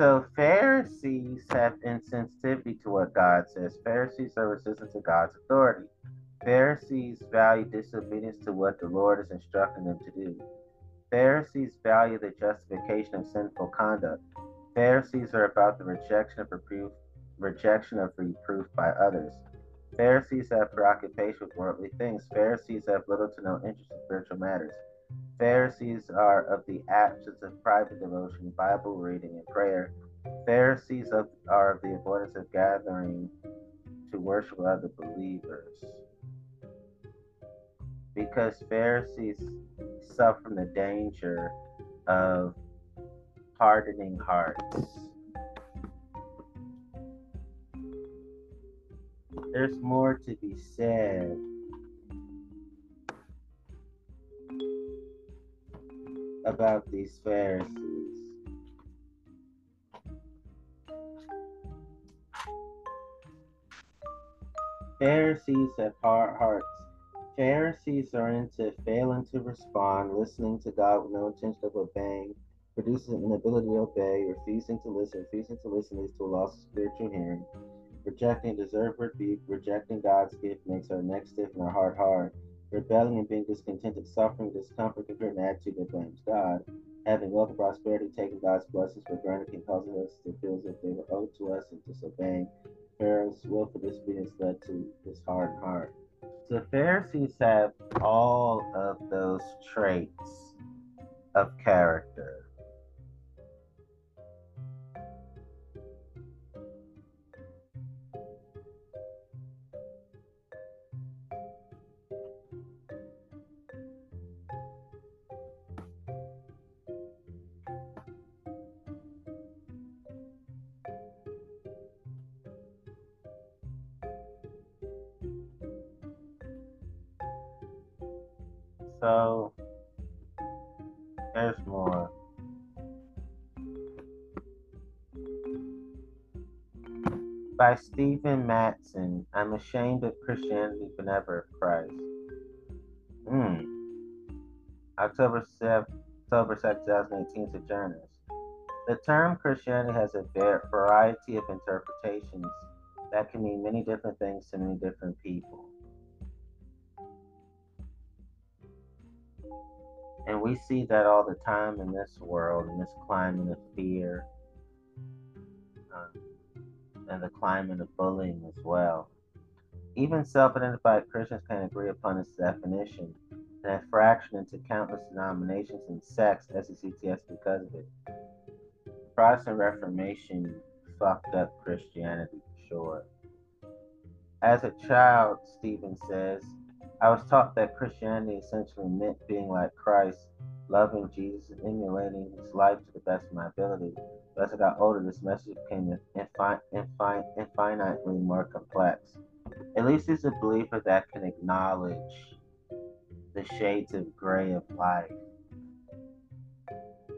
So Pharisees have insensitivity to what God says. Pharisees are resistant to God's authority. Pharisees value disobedience to what the Lord is instructing them to do. Pharisees value the justification of sinful conduct. Pharisees are about the rejection of reproof, rejection of reproof by others. Pharisees have preoccupation with worldly things. Pharisees have little to no interest in spiritual matters. Pharisees are of the absence of private devotion, Bible reading, and prayer. Pharisees of, are of the avoidance of gathering to worship other believers. because Pharisees suffer from the danger of hardening hearts. There's more to be said. About these Pharisees. Pharisees have hard hearts. Pharisees are into failing to respond, listening to God with no intention of obeying, produces an inability to obey, refusing to listen. Refusing to listen leads to a loss of spiritual hearing. Rejecting deserved rebuke, rejecting God's gift makes our neck stiff and our heart hard. Rebelling and being discontented, suffering, discomfort, can create an attitude that blames God. Having wealth and prosperity, taking God's blessings for granted can cause us to feel as if they were owed to us and disobeying. Pharaoh's willful disobedience led to this hard heart. The Pharisees have all of those traits of character. By Stephen Mattson. I'm ashamed of Christianity but never of Christ. Hmm. October 7th, October 2nd, 2018, Sojourners. The term Christianity has a variety of interpretations that can mean many different things to many different people. And we see that all the time in this world, in this climate of fear, and the climate of bullying as well. Even self identified Christians can agree upon its definition and have fractured into countless denominations and sects, SECTS, because of it. Protestant Reformation fucked up Christianity for sure. As a child, Stephen says, I was taught that Christianity essentially meant being like Christ, loving Jesus and emulating his life to the best of my ability. But as I got older, this message became infin- infin- infinitely more complex. At least he's a believer that can acknowledge the shades of gray of life.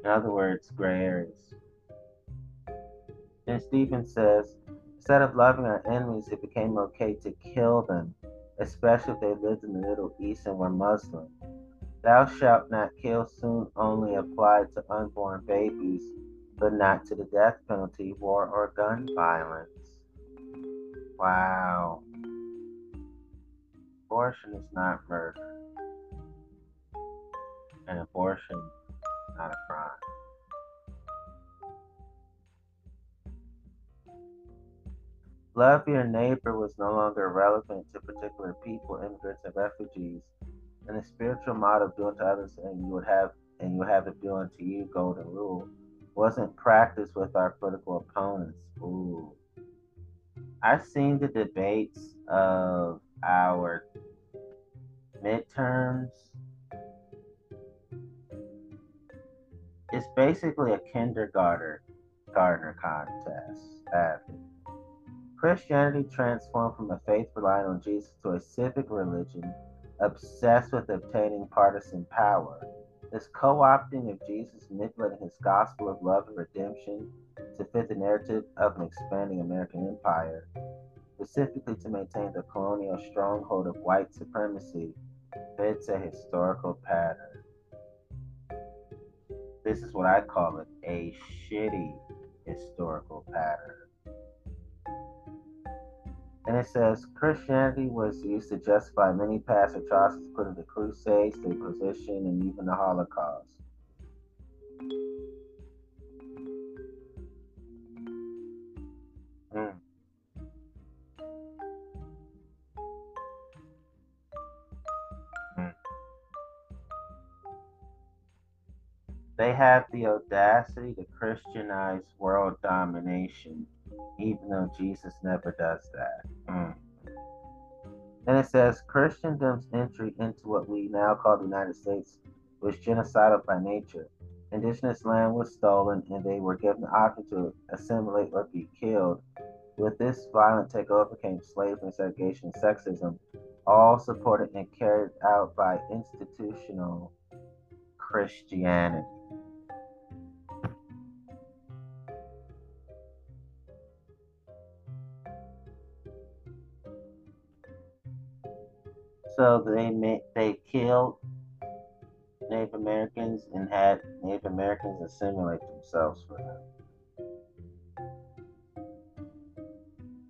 In other words, gray areas. Then Stephen says, instead of loving our enemies, it became okay to kill them especially if they lived in the Middle East and were Muslim. Thou shalt not kill soon only applied to unborn babies, but not to the death penalty, war, or gun violence. Wow. Abortion is not murder. And abortion not a crime. Love your neighbor was no longer relevant to particular people, immigrants, and refugees. And the spiritual model of doing to others and you would have and you have it do to you, golden rule, wasn't practiced with our political opponents. Ooh. I've seen the debates of our midterms. It's basically a kindergarten gardener contest. Christianity transformed from a faith relying on Jesus to a civic religion obsessed with obtaining partisan power. This co opting of Jesus, manipulating his gospel of love and redemption to fit the narrative of an expanding American empire, specifically to maintain the colonial stronghold of white supremacy, fits a historical pattern. This is what I call it a shitty historical pattern. And it says Christianity was used to justify many past atrocities, including the Crusades, the Inquisition, and even the Holocaust. Mm. They have the audacity to Christianize world domination even though Jesus never does that. Mm. And it says Christendom's entry into what we now call the United States was genocidal by nature. Indigenous land was stolen and they were given the option to assimilate or be killed. With this violent takeover came slavery, segregation, and sexism, all supported and carried out by institutional Christianity. So they made, they killed Native Americans and had Native Americans assimilate themselves for them.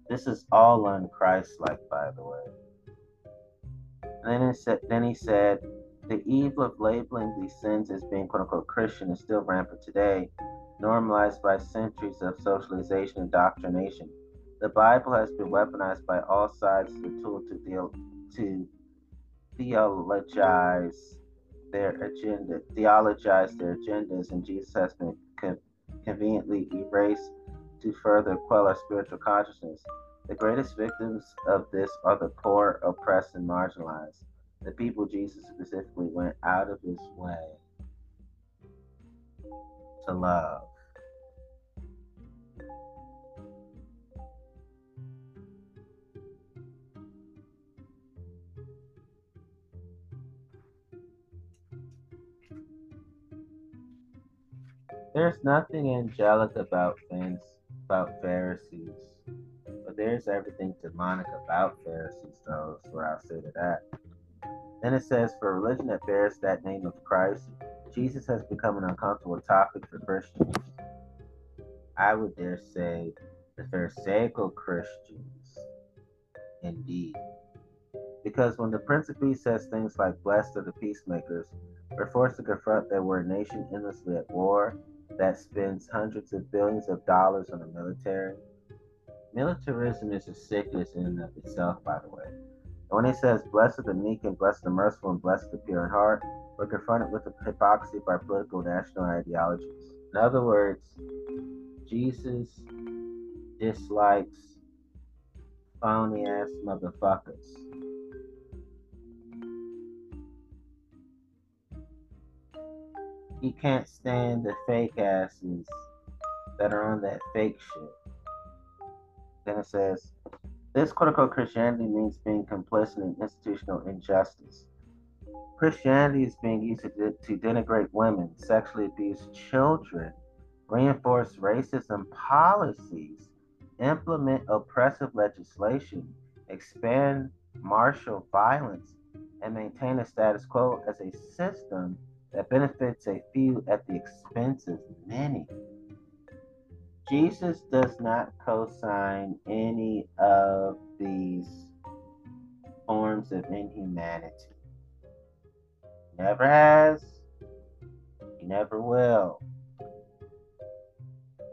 This is all unchristlike, by the way. And then, it said, then he said, the evil of labeling these sins as being quote unquote Christian is still rampant today, normalized by centuries of socialization and indoctrination. The Bible has been weaponized by all sides as a tool to deal to theologize their agenda, theologize their agendas, and Jesus has been co- conveniently erased to further quell our spiritual consciousness. The greatest victims of this are the poor, oppressed, and marginalized. The people Jesus specifically went out of his way to love. There's nothing angelic about about Pharisees, but there's everything demonic about Pharisees, though. So I'll say to that. Then it says, for religion that bears that name of Christ, Jesus has become an uncomfortable topic for Christians. I would dare say the Pharisaical Christians, indeed. Because when the Prince of Peace says things like, blessed are the peacemakers, we're forced to confront that we're a nation endlessly at war that spends hundreds of billions of dollars on the military. Militarism is a sickness in and of itself, by the way. And when he says, Blessed the meek and blessed the merciful and blessed the pure in heart, we're confronted with the hypocrisy of our political national ideologies. In other words, Jesus dislikes phony ass motherfuckers. He can't stand the fake asses that are on that fake shit. Then it says, this quote unquote Christianity means being complicit in institutional injustice. Christianity is being used to, to denigrate women, sexually abuse children, reinforce racism policies, implement oppressive legislation, expand martial violence, and maintain a status quo as a system that benefits a few at the expense of many. Jesus does not co sign any of these forms of inhumanity. Never has, he never will.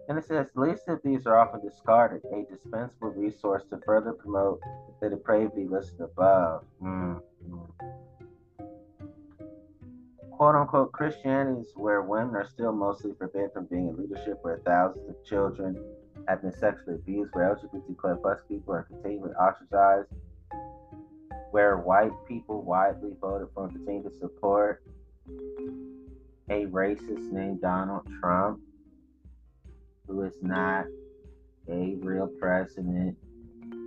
And it says, least of these are often discarded, a dispensable resource to further promote the depravity listed above. Mm-hmm quote unquote Christianity is where women are still mostly forbidden from being in leadership, where thousands of children have been sexually abused, where LGBTQ plus people are continually ostracized, where white people widely voted for and continue to support a racist named Donald Trump, who is not a real president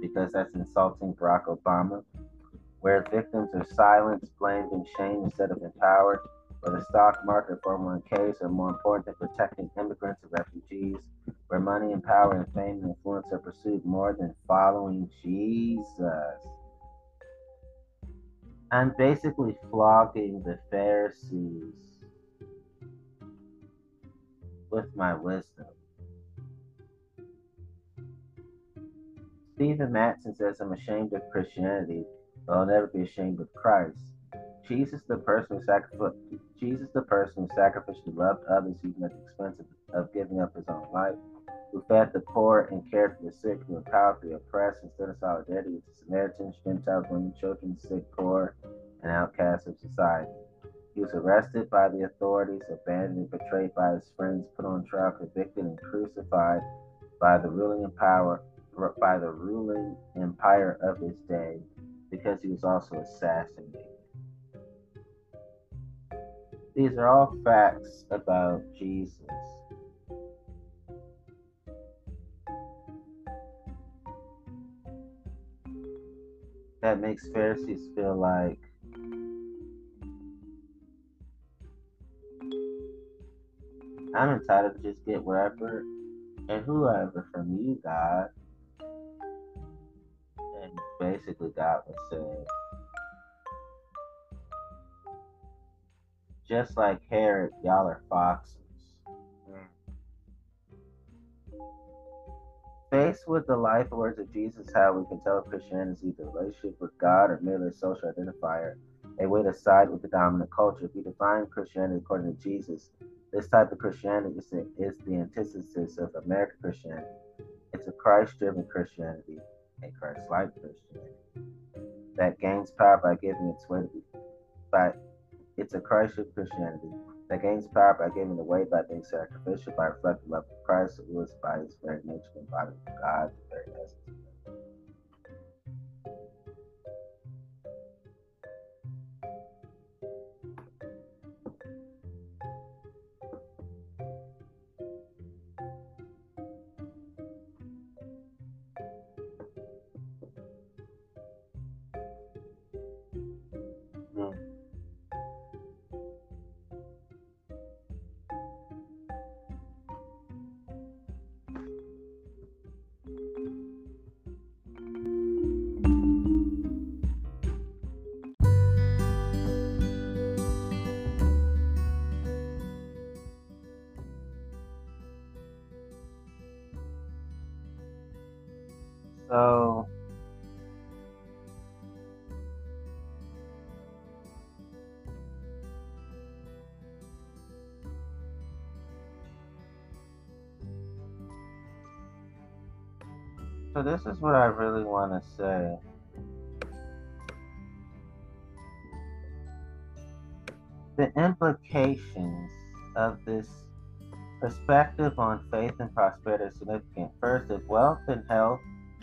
because that's insulting Barack Obama, where victims are silenced, blamed, and shamed instead of empowered, where the stock market 401ks are more important than protecting immigrants and refugees, where money and power and fame and influence are pursued more than following Jesus. I'm basically flogging the Pharisees with my wisdom. Stephen Mattson says, I'm ashamed of Christianity, but I'll never be ashamed of Christ. Jesus, the person who sacrificed, Jesus, the person who sacrificially loved others even at the expense of, of giving up his own life, who fed the poor and cared for the sick, who empowered the oppressed, and stood in solidarity with the Samaritans, Gentiles, women, children, sick, poor, and outcasts of society. He was arrested by the authorities, abandoned betrayed by his friends, put on trial, convicted, and crucified by the ruling power by the ruling empire of his day because he was also assassinated. These are all facts about Jesus. That makes Pharisees feel like I'm entitled to just get wherever and whoever from you, God. And basically, God was saying, just like Herod, y'all are foxes. Faced with the life words of Jesus, how we can tell if Christianity is either a relationship with God or merely a social identifier, a way to side with the dominant culture. If we define Christianity according to Jesus, this type of Christianity is the, is the antithesis of American Christianity. It's a Christ driven Christianity, a Christ like Christianity that gains power by giving its way to by it's a Christ driven Christianity that gains power by giving away by being sacrificial, by reflecting love of Christ, who is by his very nature embodied God, the very essence This is what I really want to say. The implications of this perspective on faith and prosperity is significant. First, if wealth and health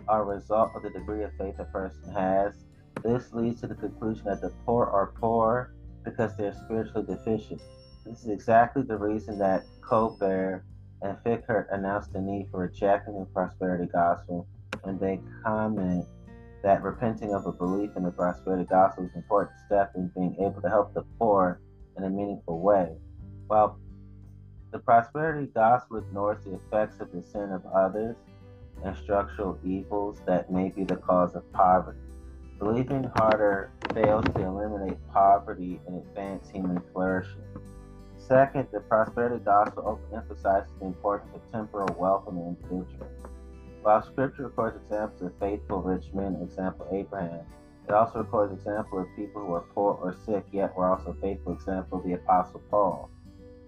are a result of the degree of faith a person has. This leads to the conclusion that the poor are poor because they're spiritually deficient. This is exactly the reason that Corbett and Fikkert announced the need for rejecting the prosperity gospel and they comment that repenting of a belief in the prosperity gospel is an important step in being able to help the poor in a meaningful way. While the prosperity gospel ignores the effects of the sin of others, and structural evils that may be the cause of poverty. Believing harder fails to eliminate poverty and advance human flourishing. Second, the prosperity gospel emphasizes the importance of temporal wealth in the. While scripture records examples of faithful rich men, example Abraham, it also records examples of people who are poor or sick, yet were also faithful, example the Apostle Paul.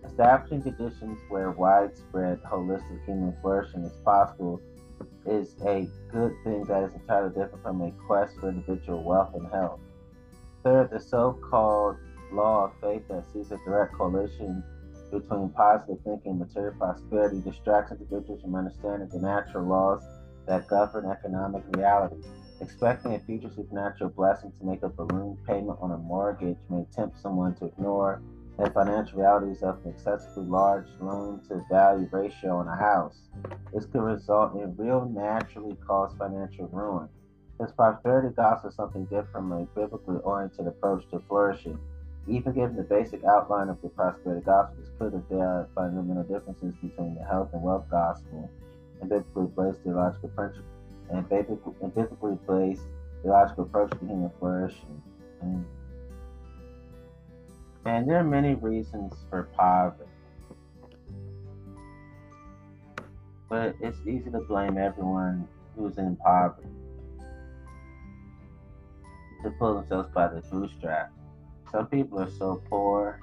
Establishing conditions where widespread holistic human flourishing is possible is a good thing that is entirely different from a quest for individual wealth and health. Third, the so called law of faith that sees a direct correlation between positive thinking material prosperity distracts individuals from understanding the natural laws that govern economic reality. Expecting a future supernatural blessing to make a balloon payment on a mortgage may tempt someone to ignore the financial realities of an excessively large loan to value ratio on a house. This could result in real naturally caused financial ruin. This prosperity gospel is something different from a biblically oriented approach to flourishing. Even given the basic outline of the prosperity gospel, it's clear that there are fundamental differences between the health and wealth gospel and biblically based theological principles and biblically, and based theological approach to human flourishing. Mm. And there are many reasons for poverty. But it's easy to blame everyone who's in poverty to pull themselves by the bootstrap. Some people are so poor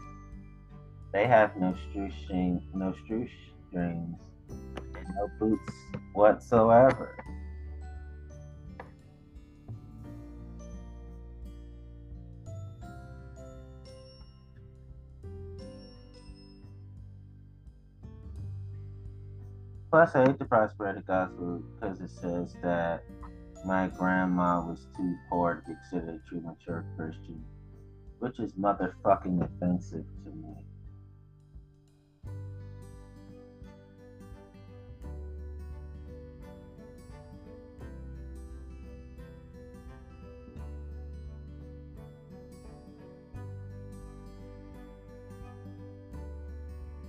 they have no shoestring, no shoestrings, no boots whatsoever. Plus, I hate the prosperity gospel because it says that my grandma was too poor to be considered a true mature Christian, which is motherfucking offensive to me.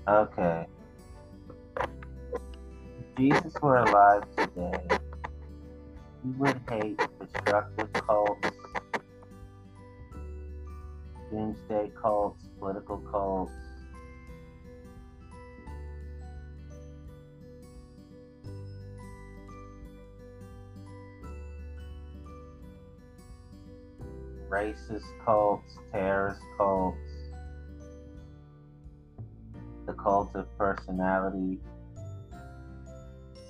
Okay. If Jesus were alive today, he would hate destructive cults, doomsday cults, political cults, racist cults, terrorist cults, the cult of personality,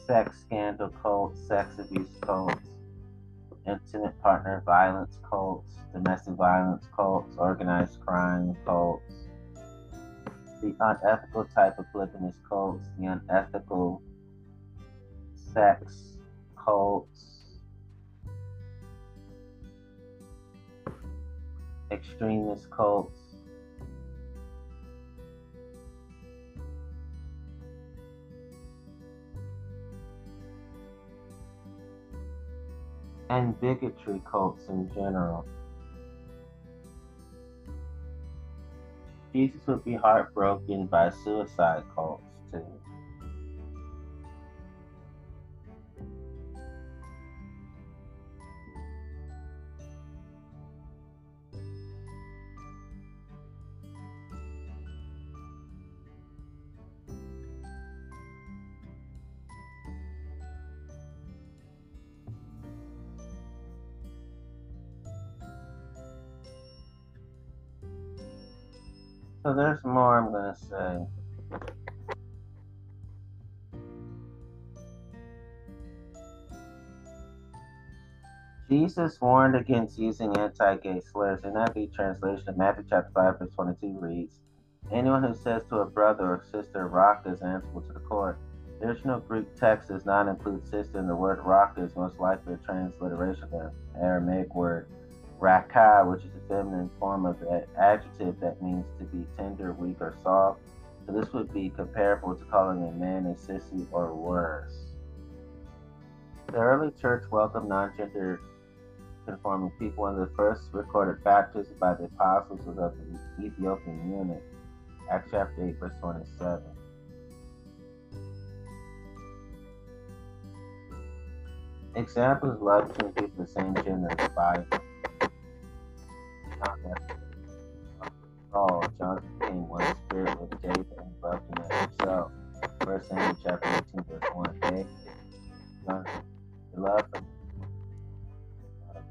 sex scandal cults, sex abuse cults, intimate partner violence cults, domestic violence cults, organized crime cults, the unethical type of polygamous cults, the unethical sex cults, extremist cults, and bigotry cults in general. Jesus would be heartbroken by suicide cults too. So there's more I'm to say. Jesus warned against using anti-gay slurs. In NIV translation, of Matthew chapter 5, verse 22 reads, Anyone who says to a brother or sister, Raca is answerable to the court. The original Greek text does not include sister, and the word Raca is most likely a transliteration of the Aramaic word Raka, which is a feminine form of an adjective that means to be tender, weak, or soft. So this would be comparable to calling a man a sissy or worse. The early church welcomed non-gender conforming people, and the first recorded baptism by the apostles was of the Ethiopian eunuch. Acts chapter 8, verse 27. Examples love between people of the same gender in the Bible. Samuel chapter 18, verse 1. David, Jonathan, the love for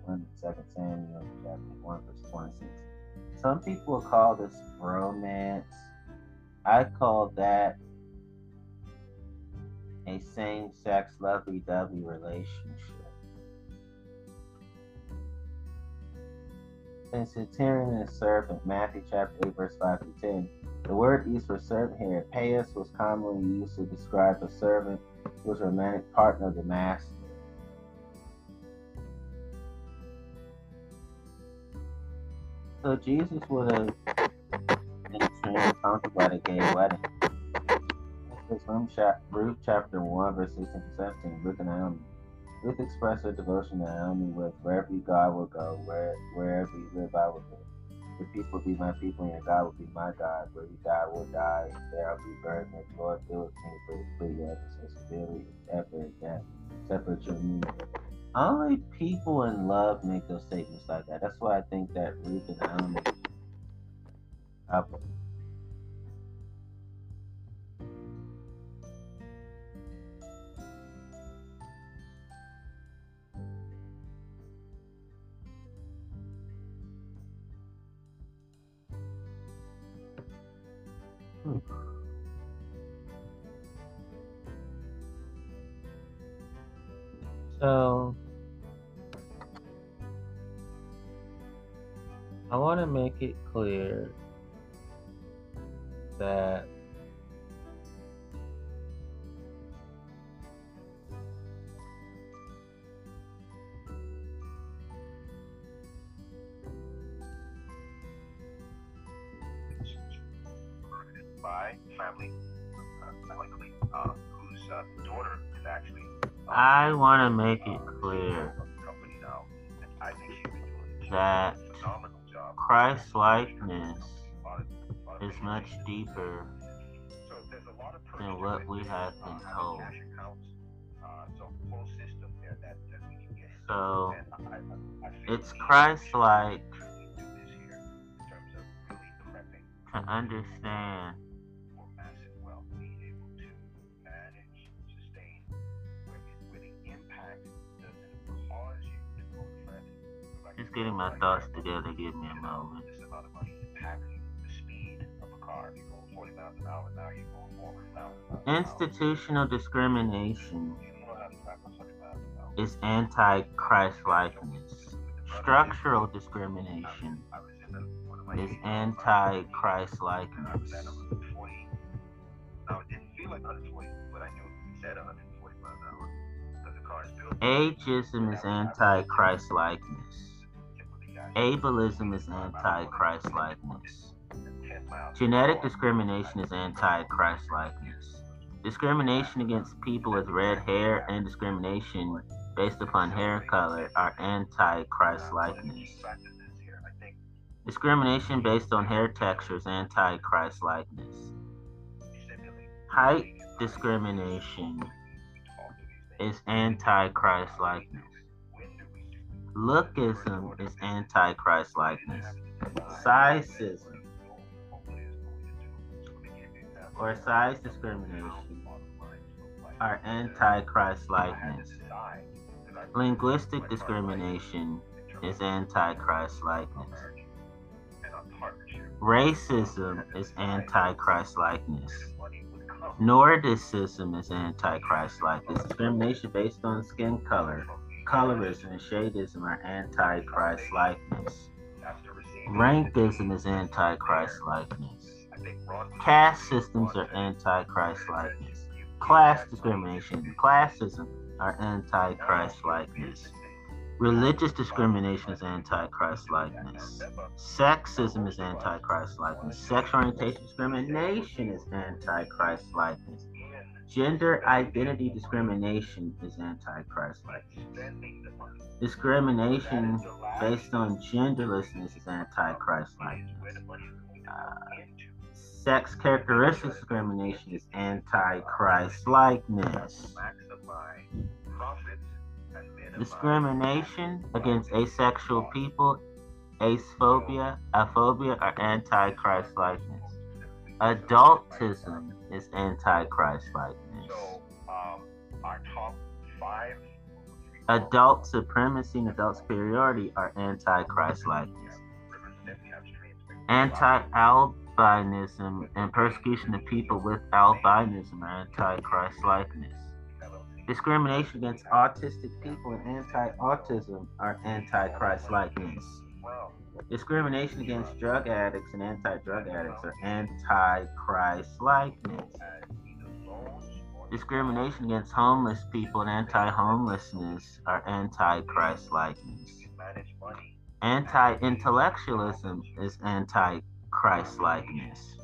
one, Second Samuel chapter 1, verse 26. Some people call this romance. I call that a same sex lovey dovey relationship. Since it's hearing a servant, Matthew chapter 8, verse 5 to 10. The word used for servant here, pais, was commonly used to describe a servant who was a romantic partner of the master. So Jesus would have been extremely comfortable at a gay wedding. This is Ruth chapter 1, verse 16 to 17. Ruth and Naomi. Ruth expressed her devotion to Naomi with wherever you will go, where, wherever you live, I will live. Your people be my people, and God will be my God. Where he die, I will die, and there I will be buried. The Lord with me for the free ever so severely, ever that separate your me. Only people in love make those statements like that. That's why I think that Ruth and Naomi it clear that by family, uh, likely, uh, whose uh, daughter is actually. I want to make it clear that Christ likeness A lot of- a lot of is much deeper So there's a lot of than what we have been told. so full system there that, that Just getting my thoughts together. Give me a moment. This amount of money impacting the speed of a car. If you're going 40 miles an hour, now you're going 400 miles an hour. Institutional discrimination You don't have to drive 100 miles an hour. is anti-Christ likeness. Structural discrimination I was in the, one of my is 80 anti-Christ and I was likeness. at 140. Now it didn't feel like 140, but I knew it said 140 miles an hour because the car is built. Ageism is anti-Christ likeness. Ableism is anti-Christ likeness. Genetic discrimination is anti-Christ likeness. Discrimination against people with red hair and discrimination based upon hair color are anti-Christ likeness. Discrimination based on hair texture is anti-Christ likeness. Height discrimination is anti-Christ likeness. Lookism is anti-Christ likeness. Sizeism or size discrimination are anti-Christ likeness. Linguistic discrimination is anti-Christ likeness. Racism is anti-Christ likeness. Nordicism is anti-Christ likeness. Discrimination based on skin color, colorism, and shadism are anti-Christ likeness. Rankism is anti-Christ likeness. Caste systems are anti-Christ likeness. Class discrimination and classism are anti-Christ likeness. Religious discrimination is anti-Christ likeness. Sexism is anti-Christ likeness. Sexual orientation discrimination is anti-Christ likeness. Gender identity discrimination is antichrist. Like. Discrimination based on genderlessness is antichrist. Like. Uh, sex characteristics discrimination is anti-Christ likeness. Discrimination against asexual people, aphobia, aphobia are anti-Christ likeness. Adultism is anti-Christ likeness. So, um, our top five. Adult supremacy and adult superiority are anti-Christ likeness. Anti-albinism and persecution of people with albinism are anti-Christ likeness. Discrimination against autistic people and anti-autism are anti-Christ likeness. Discrimination against drug addicts and anti-drug addicts are anti-Christ likeness. Discrimination against homeless people and anti-homelessness are anti-Christ likeness. Anti-intellectualism is anti-Christ likeness.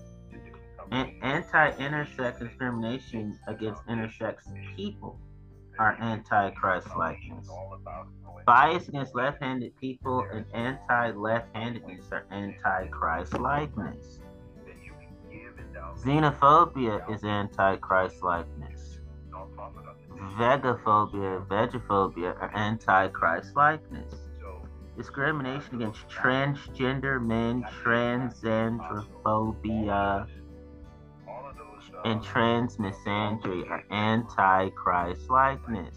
And anti-intersex discrimination against intersex people are anti-Christ likeness. Bias against left-handed people and anti-left-handedness are anti-Christ likeness. Xenophobia is anti-Christ likeness. Vegophobia, vegophobia are anti-Christ likeness. Discrimination against transgender men, transandrophobia, and transmisandry are anti-Christ likeness.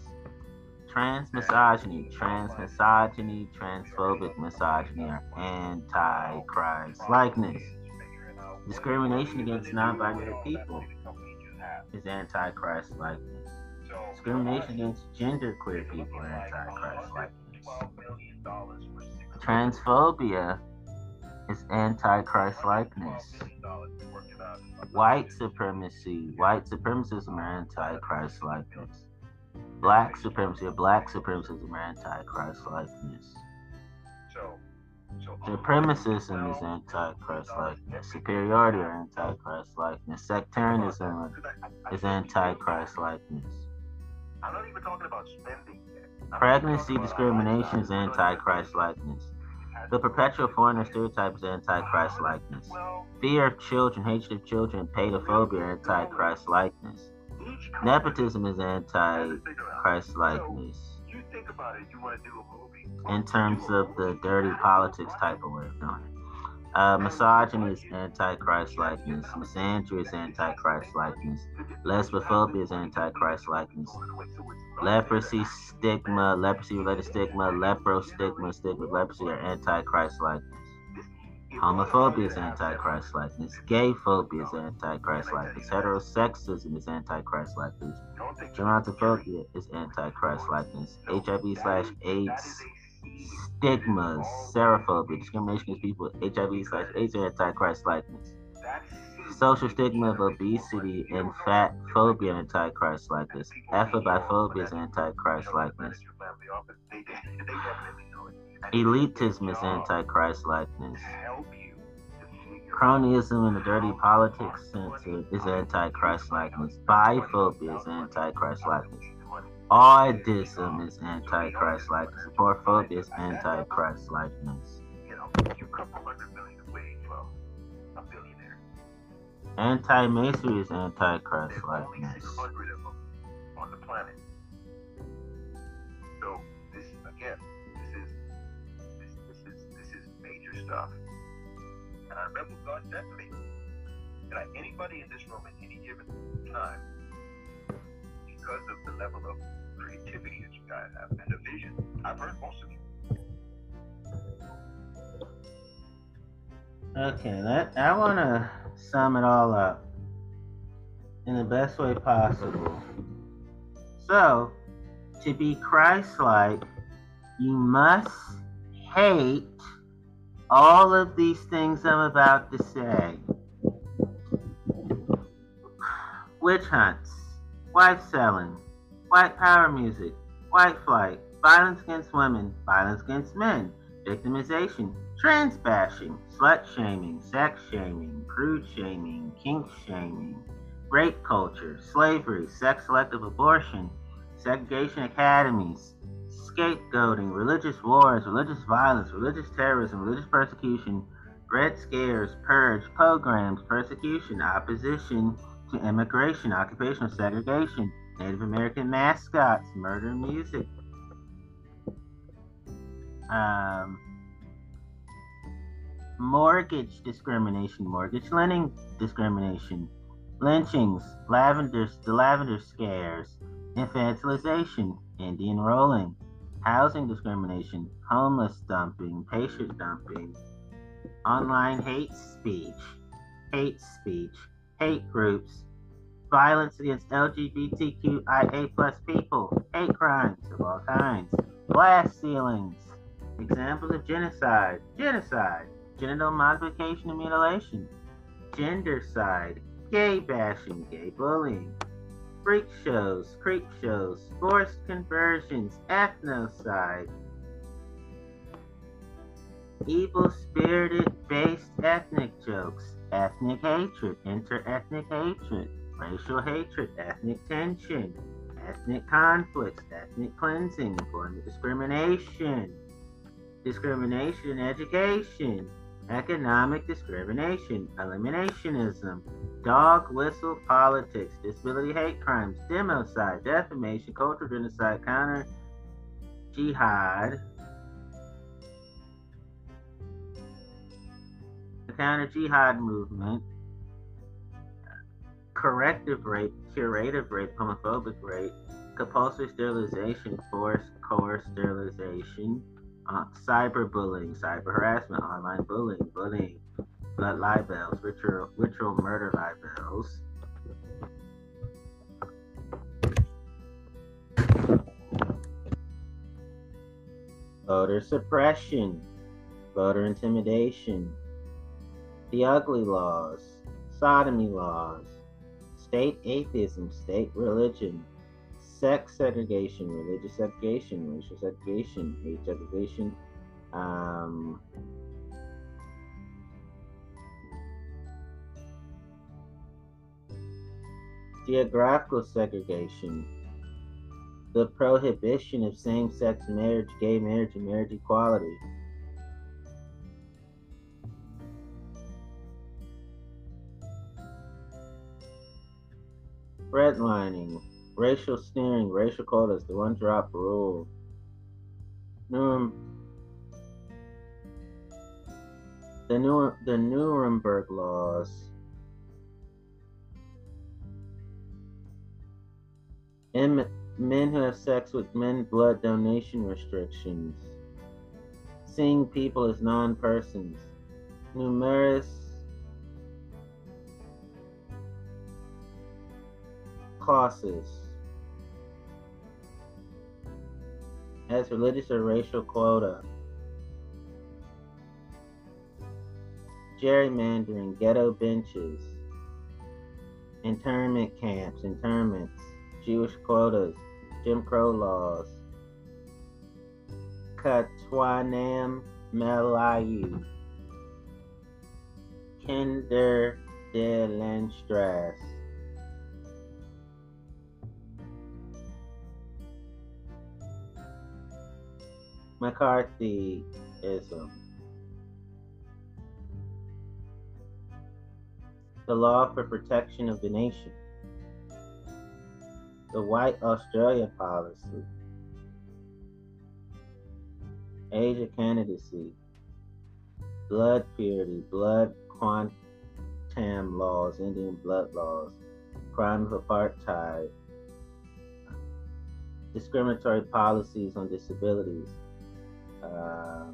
Transmisogyny, transmisogyny, transphobic misogyny are anti-Christ likeness. Discrimination against non-binary people is anti-Christ likeness. Discrimination against genderqueer people are anti-Christ likeness. Transphobia is anti-Christ likeness. White supremacy, white supremacism are anti-Christ likeness. Black supremacy or black supremacism are anti-Christ likeness. So, Supremacism is anti-Christ likeness. Superiority or anti-Christ likeness. Sectarianism is anti-Christ likeness. I'm not even talking about spending yet. Pregnancy discrimination is anti-Christ likeness. The perpetual foreigner stereotype is anti-Christ likeness. Fear of children, hatred of children, paedophobia are anti-Christ likeness. Nepotism is anti-Christ likeness. You think about it, you want to do a movie. In terms of the dirty politics type of way of doing it. Uh, misogyny is anti-Christ likeness. Misandry is anti-Christ likeness. Lesbophobia is anti-Christ likeness. Leprosy stigma, leprosy-related stigma, lepro stigma, stigma leprosy are anti-Christ likeness. Homophobia is anti-Christ likeness. Gay phobia is anti-Christ likeness. Heterosexism is anti-Christ likeness. Gerontophobia is anti-Christ likeness. HIV slash AIDS stigmas, serophobia, discrimination against people HIV slash AIDS are anti-Christ likeness. Social stigma of obesity and fat phobia anti-Christ likeness. Aphobiphobia is anti-Christ likeness. Elitism is anti-Christ likeness. Cronyism in the dirty politics sense is anti-Christ likeness. Biphobia is anti-Christ likeness. Oddism is anti-Christ likeness. Agoraphobia is anti-Christ likeness. You know, you from under million away from a billionaire. Anti-masonry is anti-Christ likeness. 600 of them on the planet. So this again, this is this, this is this is major stuff. And I remember God said to me. That anybody in this room at any given time, because of the level of Okay, that I want to sum it all up in the best way possible. So, to be Christ-like, you must hate all of these things I'm about to say. Witch hunts, wife selling, white power music, white flight, violence against women, violence against men, victimization, trans bashing, slut shaming, sex shaming, crude shaming, kink shaming, rape culture, slavery, sex selective abortion, segregation academies, scapegoating, religious wars, religious violence, religious terrorism, religious persecution, red scares, purge, pogroms, persecution, opposition to immigration, occupational segregation, Native American mascots, murder music. Um, mortgage discrimination, mortgage lending discrimination, lynchings, lavenders, the lavender scares, infantilization, Indian rolling, housing discrimination, homeless dumping, patient dumping, online hate speech, hate speech, hate groups, violence against LGBTQIA plus people, hate crimes of all kinds, glass ceilings, examples of genocide, genocide, genital modification and mutilation, gendercide, gay bashing, gay bullying, freak shows, creep shows, forced conversions, ethnocide, evil spirited based ethnic jokes, ethnic hatred, inter-ethnic hatred, racial hatred, ethnic tension, ethnic conflicts, ethnic cleansing, employment discrimination, discrimination in education, economic discrimination, eliminationism, dog whistle politics, disability hate crimes, democide, defamation, cultural genocide, counter jihad, the counter jihad movement, corrective rape, curative rape, homophobic rape, compulsory sterilization, forced coerced sterilization, uh, cyberbullying, cyber harassment, online bullying, bullying, blood libels, ritual, ritual murder libels. Voter suppression, voter intimidation, the ugly laws, sodomy laws, state atheism, state religion, sex segregation, religious segregation, racial segregation, age segregation, Um, geographical segregation, the prohibition of same sex marriage, gay marriage, and marriage equality. Redlining, racial sneering, racial quotas, the one drop rule. Nurem- the, New- the Nuremberg laws. Men who have sex with men, blood donation restrictions. Seeing people as non persons. Numerus clausus. As religious or racial quota. Gerrymandering, ghetto benches, internment camps, internments, Jewish quotas, Jim Crow laws, Ketuanan Melayu, Kinder de Landstrasse. McCarthyism. Um, the law for protection of the nation. The White Australia policy. Of candidacy. Blood purity. Blood quantum laws. Indian blood laws. Crime of apartheid. Discriminatory policies on disabilities uh,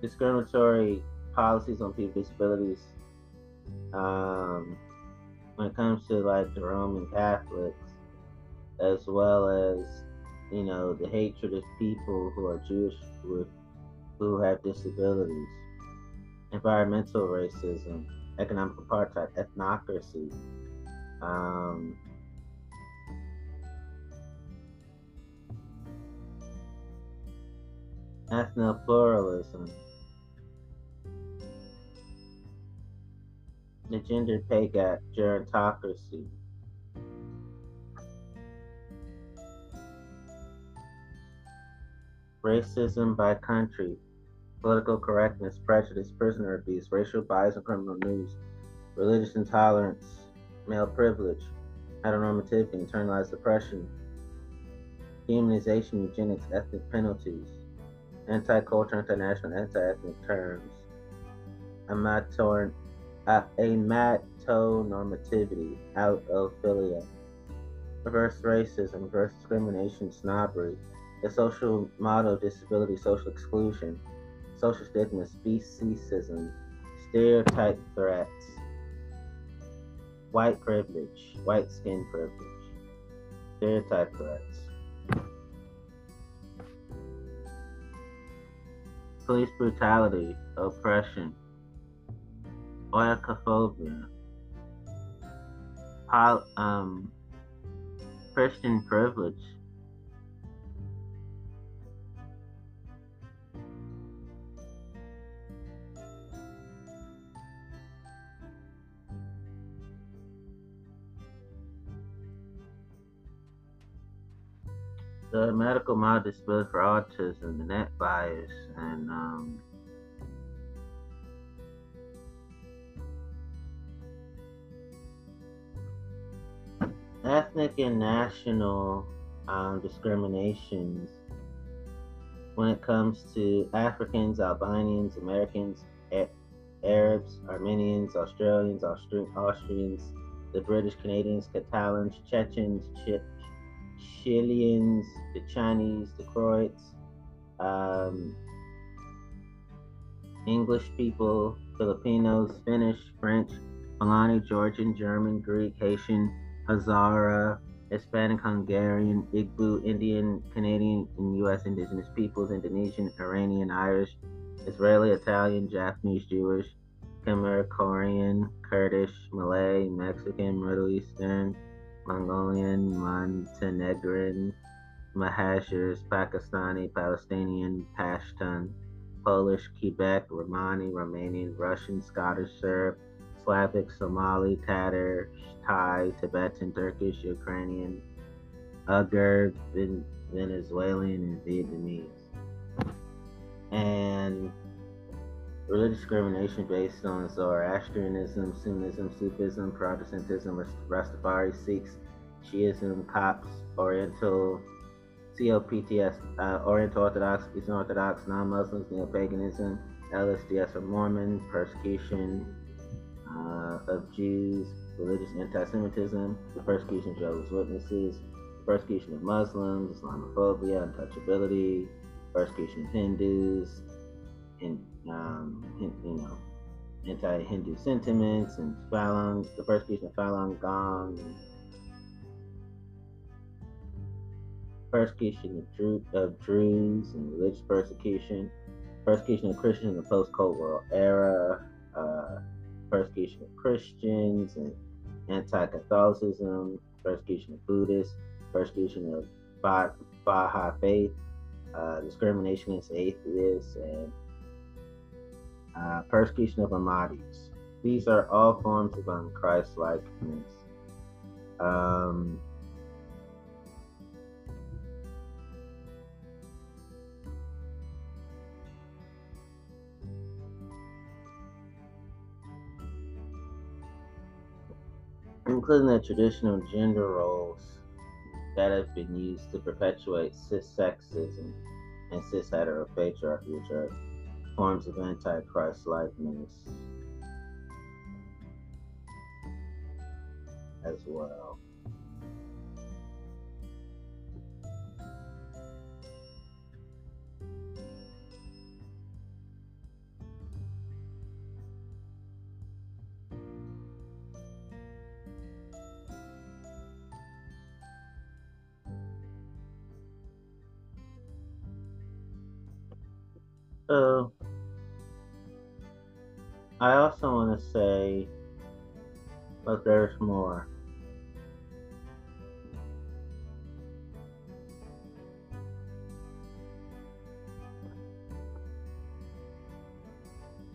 discriminatory policies on people with disabilities um, when it comes to like the Roman Catholics, as well as you know the hatred of people who are Jewish with who have disabilities, environmental racism, economic apartheid, ethnocracy. Um, ethnopluralism, the gender pay gap, gerontocracy. Racism by country, political correctness, prejudice, prisoner abuse, racial bias and criminal news, religious intolerance, male privilege, heteronormativity, internalized oppression, demonization, eugenics, ethnic penalties, anti-culture, anti-national, anti-ethnic terms, amator, uh, amatonormativity, out of philia, reverse racism, reverse discrimination, snobbery, the social model of disability, social exclusion, social stigma, speciesism, stereotype threats, white privilege, white skin privilege, stereotype threats. Police brutality, oppression, oikophobia, pol- um, Christian privilege. The medical model for autism, the net bias, and um, ethnic and national um, discriminations when it comes to Africans, Albanians, Americans, a- Arabs, Armenians, Australians, Austri- Austrians, the British, Canadians, Catalans, Chechens, Ch- Chileans, the Chinese, the Croats, um, English people, Filipinos, Finnish, French, Malani, Georgian, German, Greek, Haitian, Hazara, Hispanic, Hungarian, Igbo, Indian, Canadian, and U.S. indigenous peoples, Indonesian, Iranian, Irish, Israeli, Italian, Japanese, Jewish, Khmer, Korean, Kurdish, Malay, Mexican, Middle Eastern, Mongolian, Montenegrin, Muhajirs, Pakistani, Palestinian, Pashtun, Polish, Quebec, Romani, Romanian, Russian, Scottish, Serb, Slavic, Somali, Tatar, Thai, Tibetan, Turkish, Ukrainian, Uighur, Venezuelan, and Vietnamese. And religious discrimination based on Zoroastrianism, Sunnism, Sufism, Protestantism, Rastafari, Sikhs, Shiism, Copts, Oriental, COPTS, uh, Oriental Orthodox, Eastern Orthodox, non-Muslims, neo-paganism, LSDS for Mormon, persecution uh, of Jews, religious anti-Semitism, the persecution of Jehovah's Witnesses, persecution of Muslims, Islamophobia, untouchability, persecution of Hindus, and you know, anti-Hindu sentiments, and Falun, the persecution of Falun Gong, persecution of, Drew, of Druze and religious persecution, persecution of Christians in the post-Cold War era, uh, persecution of Christians and anti-Catholicism, persecution of Buddhists, persecution of Baha'i faith, uh, discrimination against atheists, and uh, persecution of Ahmadis. These are all forms of unChristlikeness. Um, including the traditional gender roles that have been used to perpetuate cis sexism and cis heteropatriarchy, which are forms of antichrist likeness as well. Uh, I also want to say, but there's more.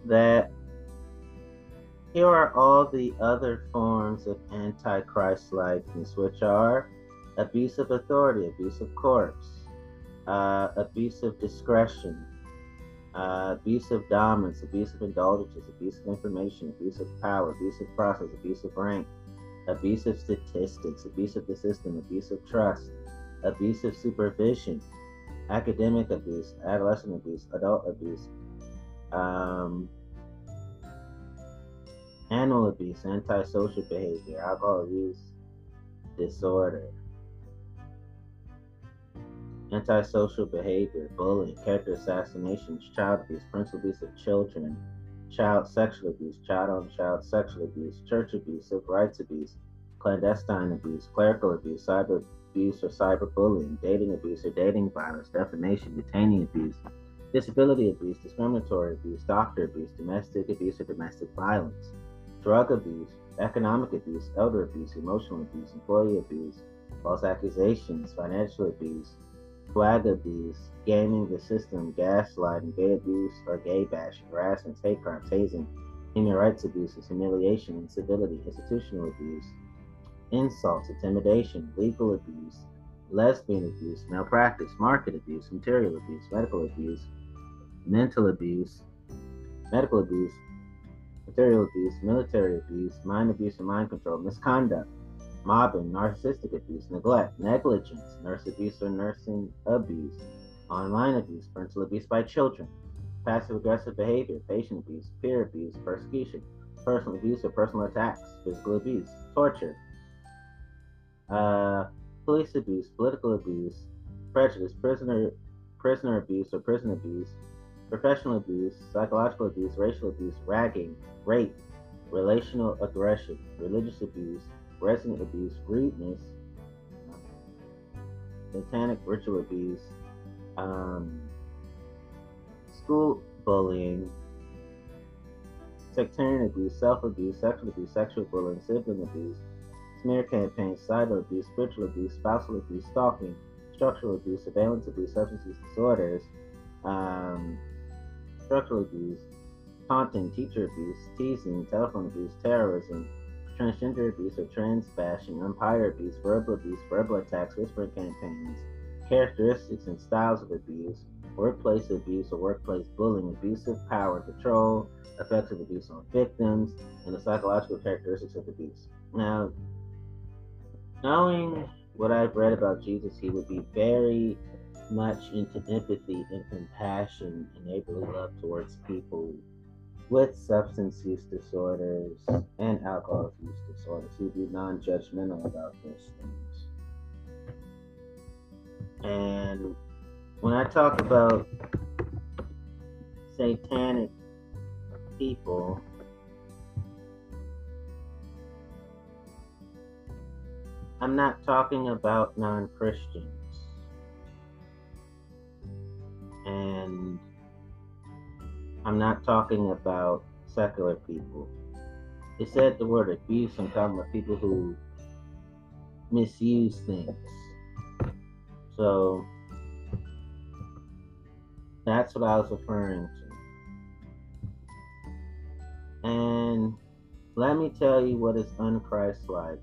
That here are all the other forms of antichrist likeness, which are abuse of authority, abuse of corpse, uh, abuse of discretion, uh, abuse of dominance, abuse of indulgences, abuse of information, abuse of power, abuse of process, abuse of rank, abuse of statistics, abuse of the system, abuse of trust, abuse of supervision, academic abuse, adolescent abuse, adult abuse, um, animal abuse, antisocial behavior, alcohol abuse, disorder, antisocial behavior, bullying, character assassinations, child abuse, parental abuse of children, child sexual abuse, child on child sexual abuse, church abuse, civil rights abuse, clandestine abuse, clerical abuse, cyber abuse or cyberbullying, dating abuse or dating violence, defamation, detaining abuse, disability abuse, discriminatory abuse, doctor abuse, domestic abuse or domestic violence, drug abuse, economic abuse, elder abuse, emotional abuse, employee abuse, false accusations, financial abuse, flag abuse, gaming the system, gaslighting, gay abuse or gay bashing, harassment, hate crime, tasing, human rights abuses, humiliation, incivility, institutional abuse, insults, intimidation, legal abuse, lesbian abuse, malpractice, market abuse, material abuse, medical abuse, mental abuse, medical abuse, material abuse, military abuse, mind abuse and mind control, misconduct, mobbing, narcissistic abuse, neglect, negligence, nurse abuse or nursing abuse, online abuse, parental abuse by children, passive aggressive behavior, patient abuse, peer abuse, persecution, personal abuse or personal attacks, physical abuse, torture, uh, police abuse, political abuse, prejudice, prisoner prisoner abuse or prison abuse, professional abuse, psychological abuse, racial abuse, ragging, rape, relational aggression, religious abuse, resident abuse, rudeness, satanic ritual abuse, um, school bullying, sectarian abuse, self abuse, sexual abuse, sexual bullying, sibling abuse, smear campaigns, cyber abuse, spiritual abuse, spousal abuse, stalking, structural abuse, surveillance abuse, substance use disorders, um, structural abuse, taunting, teacher abuse, teasing, telephone abuse, terrorism, transgender abuse or trans bashing, umpire abuse, verbal abuse, verbal attacks, whispering campaigns, characteristics and styles of abuse, workplace abuse or workplace bullying, abusive power control, effects of abuse on victims, and the psychological characteristics of abuse. Now, knowing what I've read about Jesus, he would be very much into empathy and compassion and neighborly love towards people with substance use disorders and alcohol use disorders. He'd be non judgmental about those things. And when I talk about satanic people, I'm not talking about non Christians. And I'm not talking about secular people. It said the word abuse, I'm talking about people who misuse things. So that's what I was referring to. And let me tell you what is unchristlike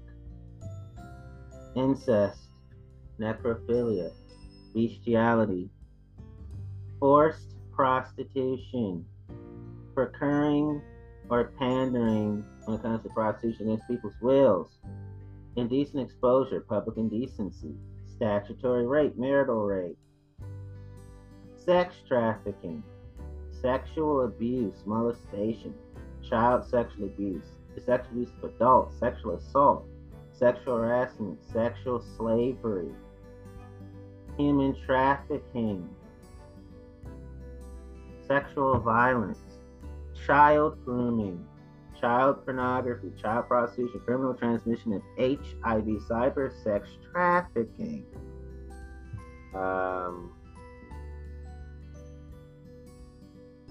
incest, necrophilia, bestiality, forced prostitution, procuring or pandering when it comes to prostitution against people's wills, indecent exposure, public indecency, statutory rape, marital rape, sex trafficking, sexual abuse, molestation, child sexual abuse, sexual abuse of adults, sexual assault, sexual harassment, sexual slavery, human trafficking, sexual violence, child grooming, child pornography, child prostitution, criminal transmission of HIV, cyber sex trafficking. Um,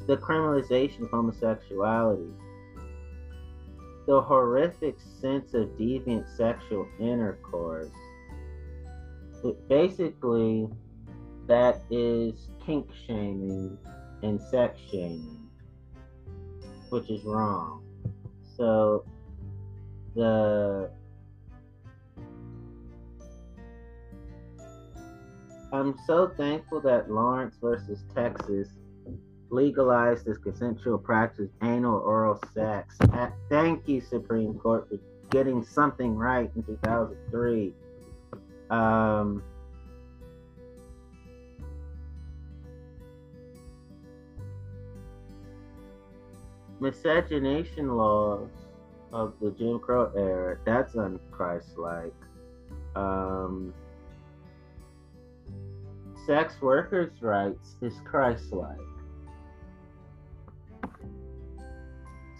the criminalization of homosexuality, the horrific sense of deviant sexual intercourse. It basically, that is kink shaming and sex shaming, which is wrong. So the I'm so thankful that Lawrence versus Texas legalized this consensual practice, anal oral sex. Thank you, Supreme Court, for getting something right in 2003. Um, miscegenation laws of the Jim Crow era, that's unchristlike. Um, sex workers' rights is Christ-like.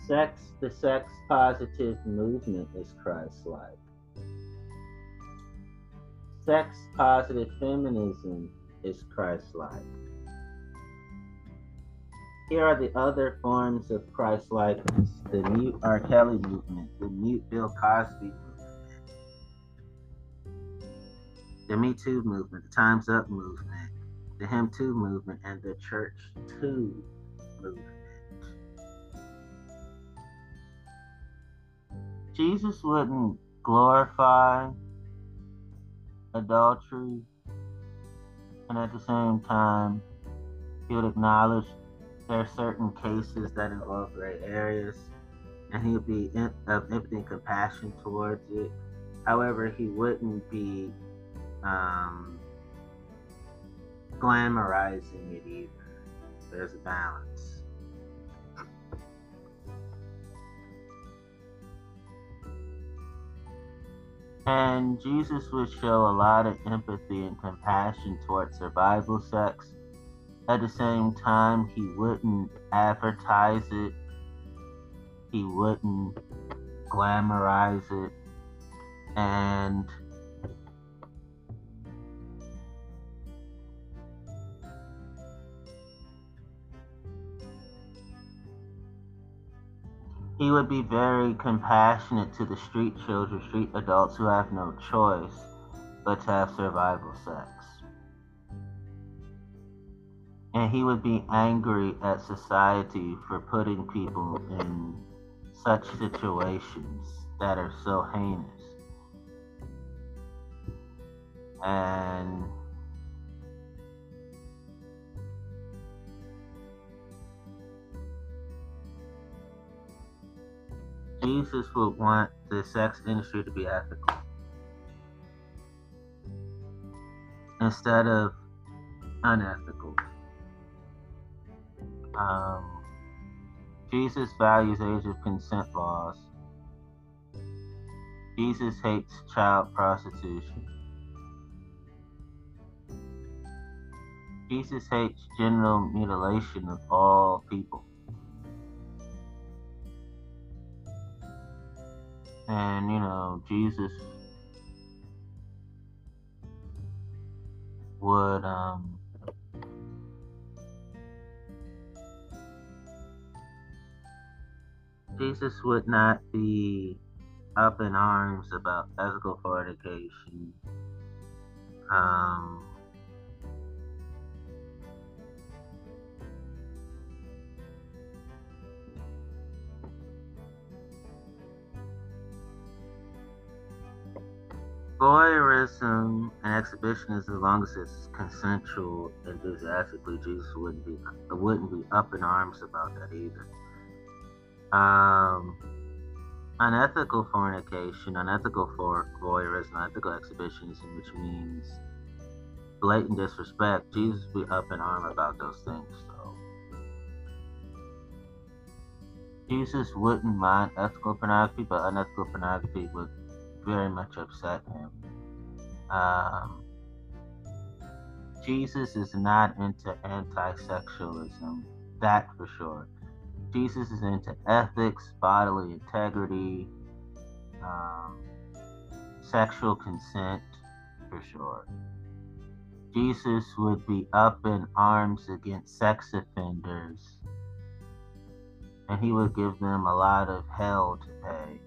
Sex, the sex positive movement is Christ-like. Sex positive feminism is Christ-like. Here are the other forms of Christ-likeness: the mute R. Kelly movement, the mute Bill Cosby movement, the Me Too movement, the Times Up movement, the Him Too movement, and the Church Too movement. Jesus wouldn't glorify adultery, and at the same time, he would acknowledge there are certain cases that involve gray areas, and he would be in, of empathy and compassion towards it. However, he wouldn't be um, glamorizing it either. There's a balance. And Jesus would show a lot of empathy and compassion towards survival sex at the same time, he wouldn't advertise it, he wouldn't glamorize it, and he would be very compassionate to the street children, street adults who have no choice but to have survival sex. And he would be angry at society for putting people in such situations that are so heinous. And Jesus would want the sex industry to be ethical instead of unethical. Um, Jesus values age of consent laws. Jesus hates child prostitution. Jesus hates genital mutilation of all people. And, you know, Jesus would, um, Jesus would not be up in arms about ethical fornication. Um, voyeurism and exhibitionism, as long as it's consensual, enthusiastically, Jesus wouldn't be wouldn't be up in arms about that either. Um, unethical fornication, unethical for voyeurism, unethical exhibitionism, which means blatant disrespect. Jesus be up in arm about those things, though. Jesus wouldn't mind ethical pornography, but unethical pornography would very much upset him. Um, Jesus is not into anti sexualism, that for sure. Jesus is into ethics, bodily integrity, um, sexual consent for sure. Jesus would be up in arms against sex offenders and he would give them a lot of hell to pay.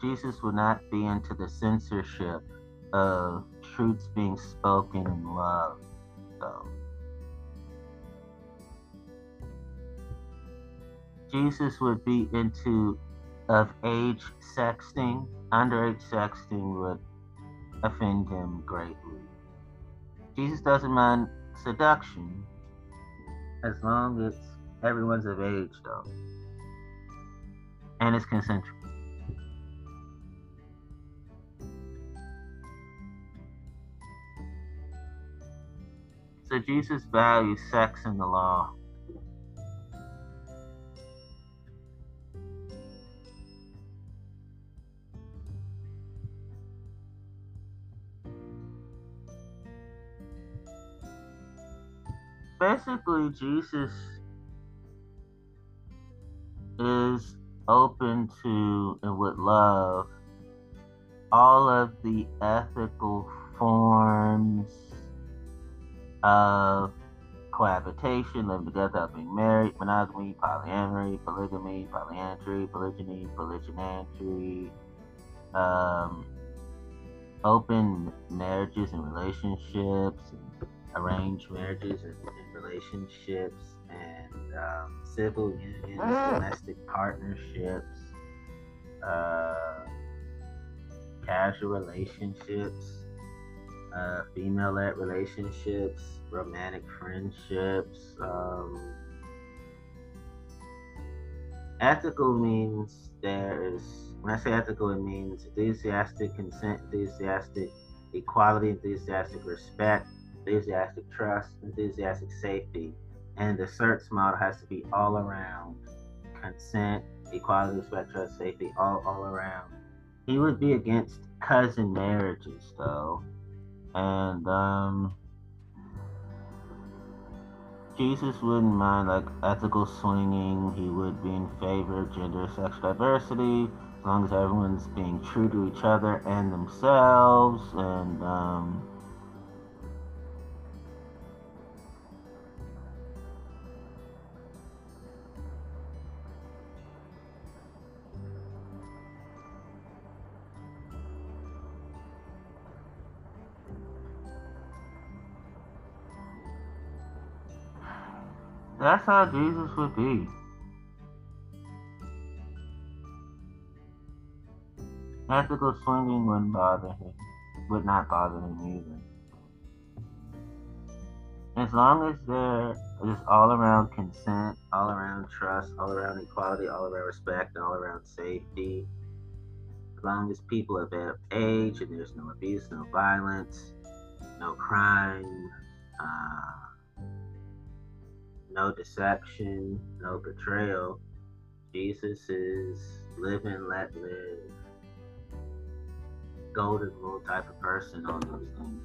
Jesus would not be into the censorship of truths being spoken in love, though. Jesus would be into of age sexting, underage sexting would offend him greatly. Jesus doesn't mind seduction as long as everyone's of age, though, and it's consensual. So Jesus values sex in the law. Basically, Jesus is open to and would love all of the ethical forms of cohabitation, living together, being married, monogamy, polyamory, polygamy, polyandry, polygyny, polygyny, um, open marriages and relationships, and arranged marriages and, and relationships, and um, civil unions, domestic partnerships, uh, casual relationships uh, female led relationships, romantic friendships. Um, ethical means there is, when I say ethical, it means enthusiastic consent, enthusiastic equality, enthusiastic respect, enthusiastic trust, enthusiastic safety. And the CERTS model has to be all around consent, equality, respect, trust, safety, all, all around. He would be against cousin marriages, though and um, Jesus wouldn't mind like ethical swinging. He would be in favor of gender sexual diversity as long as everyone's being true to each other and themselves. And um, That's how Jesus would be. Ethical swinging wouldn't bother him. Would not bother him either. As long as there is all around consent, all around trust, all around equality, all around respect, all around safety, as long as people are of age and there's no abuse, no violence, no crime, uh, no deception, no betrayal, Jesus is live and let live golden rule type of person on those things.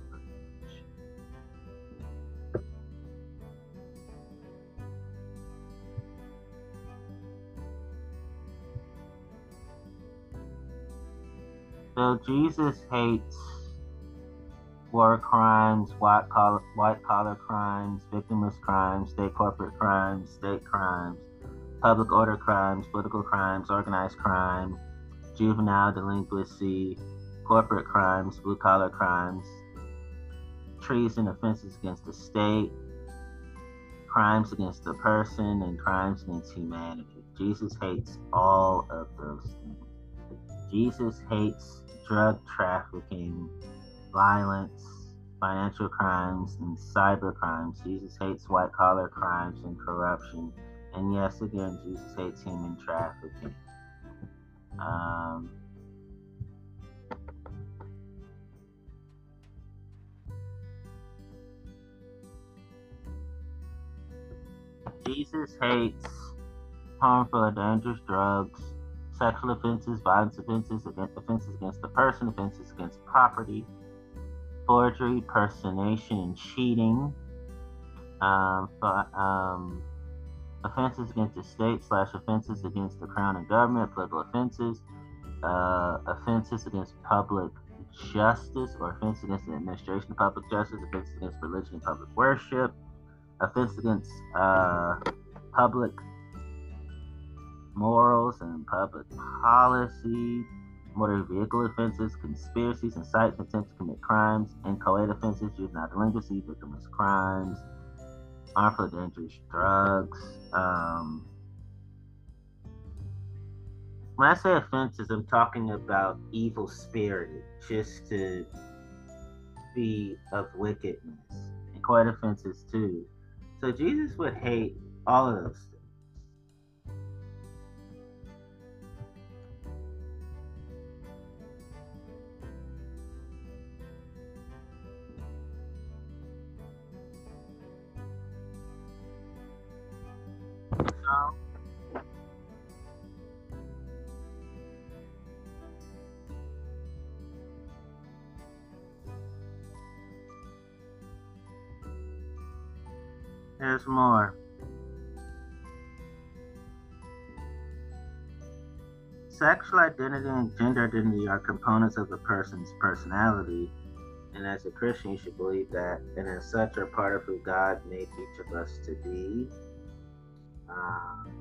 So Jesus hates war crimes, white collar, white collar crimes, victimless crimes, state corporate crimes, state crimes, public order crimes, political crimes, organized crime, juvenile delinquency, corporate crimes, blue collar crimes, treason, offenses against the state, crimes against the person, and crimes against humanity. Jesus hates all of those things. Jesus hates drug trafficking, violence, financial crimes, and cyber crimes. Jesus hates white collar crimes and corruption. And yes, again, Jesus hates human trafficking. Um, Jesus hates harmful or dangerous drugs, sexual offenses, violence offenses, offenses against the person, offenses against property, forgery, personation, and cheating, um, for, um, offenses against the state slash offenses against the crown and government, political offenses, uh, offenses against public justice or offenses against the administration of public justice, offenses against religion and public worship, offense against uh, public morals and public policy, motor vehicle offenses, conspiracies, incite intent to commit crimes, inchoate offenses, juvenile delinquency, victimless crimes, harmful dangerous drugs. Um, when I say offenses, I'm talking about evil spirited, just to be of wickedness, and quite offenses too. So Jesus would hate all of those More. Sexual identity and gender identity are components of a person's personality, and as a Christian, you should believe that, and as such, are part of who God made each of us to be. Um,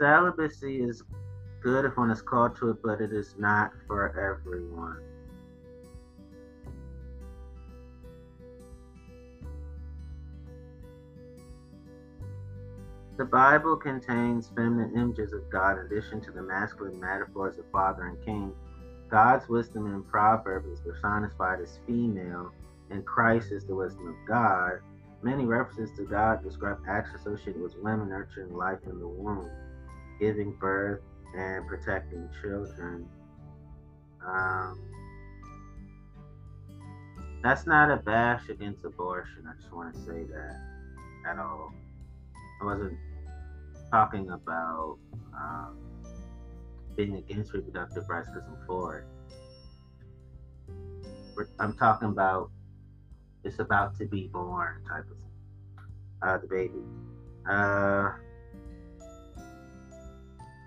celibacy is good if one is called to it, but it is not for everyone. The Bible contains feminine images of God in addition to the masculine metaphors of father and king. God's wisdom in Proverbs is personified as female, and Christ is the wisdom of God. Many references to God describe acts associated with women nurturing life in the womb giving birth and protecting children. Um, that's not a bash against abortion. I just want to say that at all. I wasn't talking about um, being against reproductive rights because I'm for it. I'm talking about it's about to be born type of thing. Uh, the baby. Uh,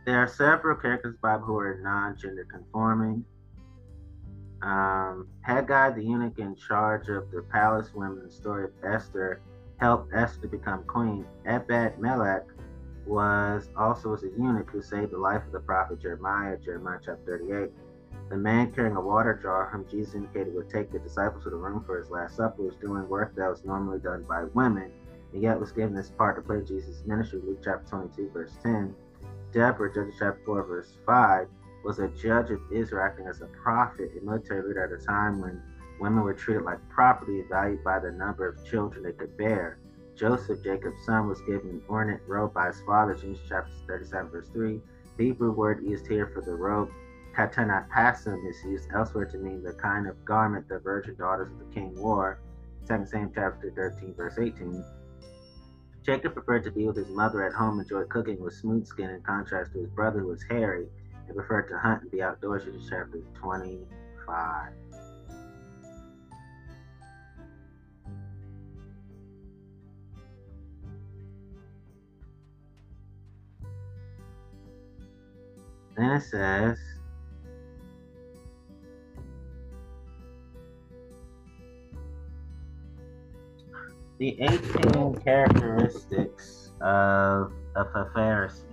there are several characters Bible who are non-gender conforming. Um, Hegai, the eunuch in charge of the palace women, the story of Esther, helped Esther become queen. Ebed Melech was also was a eunuch who saved the life of the prophet Jeremiah, Jeremiah chapter 38. The man carrying a water jar, whom Jesus indicated would take the disciples to the room for his last supper, was doing work that was normally done by women, and yet was given this part to play Jesus' ministry. Luke chapter 22, verse 10. Deborah, Judges chapter 4, verse 5, was a judge of Israel acting as a prophet, and military leader at a time when women were treated like property valued by the number of children they could bear. Joseph, Jacob's son, was given an ornate robe by his father, Genesis chapter 37, verse 3. The Hebrew word used here for the robe, katanat pasim, is used elsewhere to mean the kind of garment the virgin daughters of the king wore. 2 Samuel chapter 13, verse 18. Jacob preferred to be with his mother at home, enjoyed cooking with smooth skin in contrast to his brother who was hairy and preferred to hunt and be outdoors. in chapter 25. Then it says, the 18 characteristics of, of a Pharisee.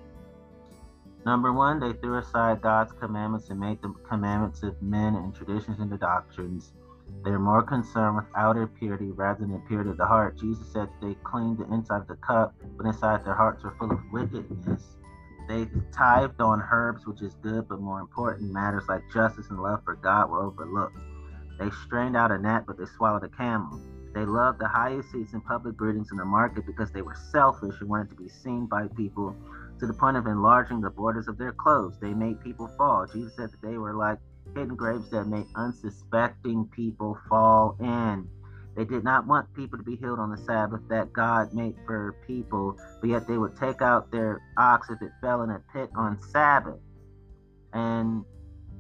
Number one, they threw aside God's commandments and made the commandments of men and traditions into doctrines. They are more concerned with outer purity rather than the purity of the heart. Jesus said they cleaned the inside of the cup, but inside their hearts were full of wickedness. They tithed on herbs, which is good, but more important, matters like justice and love for God were overlooked. They strained out a gnat, but they swallowed a camel. They loved the highest seats in public greetings in the market because they were selfish and wanted to be seen by people to the point of enlarging the borders of their clothes. They made people fall. Jesus said that they were like hidden graves that made unsuspecting people fall in. They did not want people to be healed on the Sabbath that God made for people, but yet they would take out their ox if it fell in a pit on Sabbath. And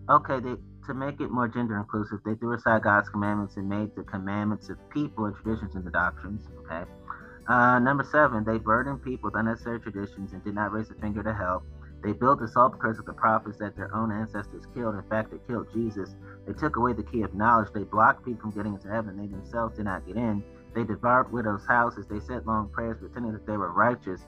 okay, they to make it more gender inclusive, they threw aside God's commandments and made the commandments of people and traditions into doctrines. Okay. Uh, number seven, they burdened people with unnecessary traditions and did not raise a finger to help. They built this all because of the prophets that their own ancestors killed. In fact, they killed Jesus. They took away the key of knowledge. They blocked people from getting into heaven. They themselves did not get in. They devoured widows' houses. They said long prayers, pretending that they were righteous.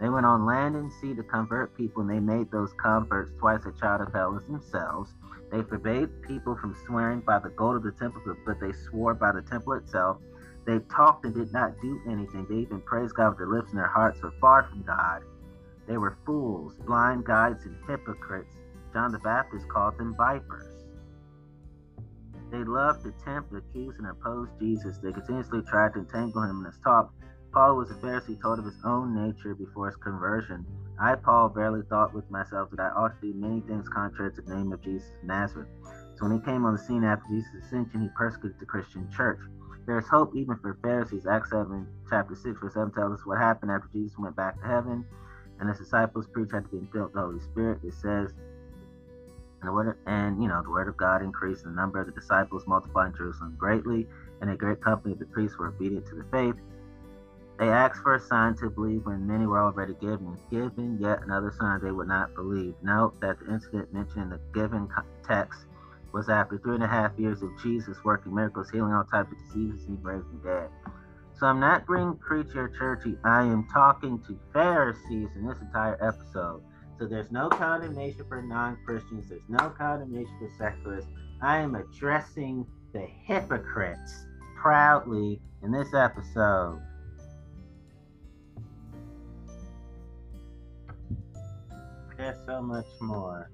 They went on land and sea to convert people, and they made those converts twice a child of hell as themselves. They forbade people from swearing by the gold of the temple, but they swore by the temple itself. They talked and did not do anything. They even praised God with their lips, and their hearts were far from God. They were fools, blind guides, and hypocrites. John the Baptist called them vipers. They loved to tempt, accuse, and oppose Jesus. They continuously tried to entangle him in his talk. Paul was a Pharisee, told of his own nature before his conversion. I, Paul, barely thought with myself that I ought to do many things contrary to the name of Jesus of Nazareth. So when he came on the scene after Jesus' ascension, he persecuted the Christian church. There is hope even for Pharisees. Acts 7, chapter 6, verse 7 tells us what happened after Jesus went back to heaven and his disciples preached after being filled with the Holy Spirit. It says, and, the word, and you know, the word of God increased, the number of the disciples multiplied in Jerusalem greatly, and a great company of the priests were obedient to the faith. They asked for a sign to believe when many were already given. Given yet another sign they would not believe. Note that the incident mentioned in the given text was after three and a half years of Jesus working miracles, healing all types of diseases, and raising the dead. So I'm not bringing preacher churchy. I am talking to Pharisees in this entire episode. So there's no condemnation for non-Christians. There's no condemnation for secularists. I am addressing the hypocrites proudly in this episode. There's so much more.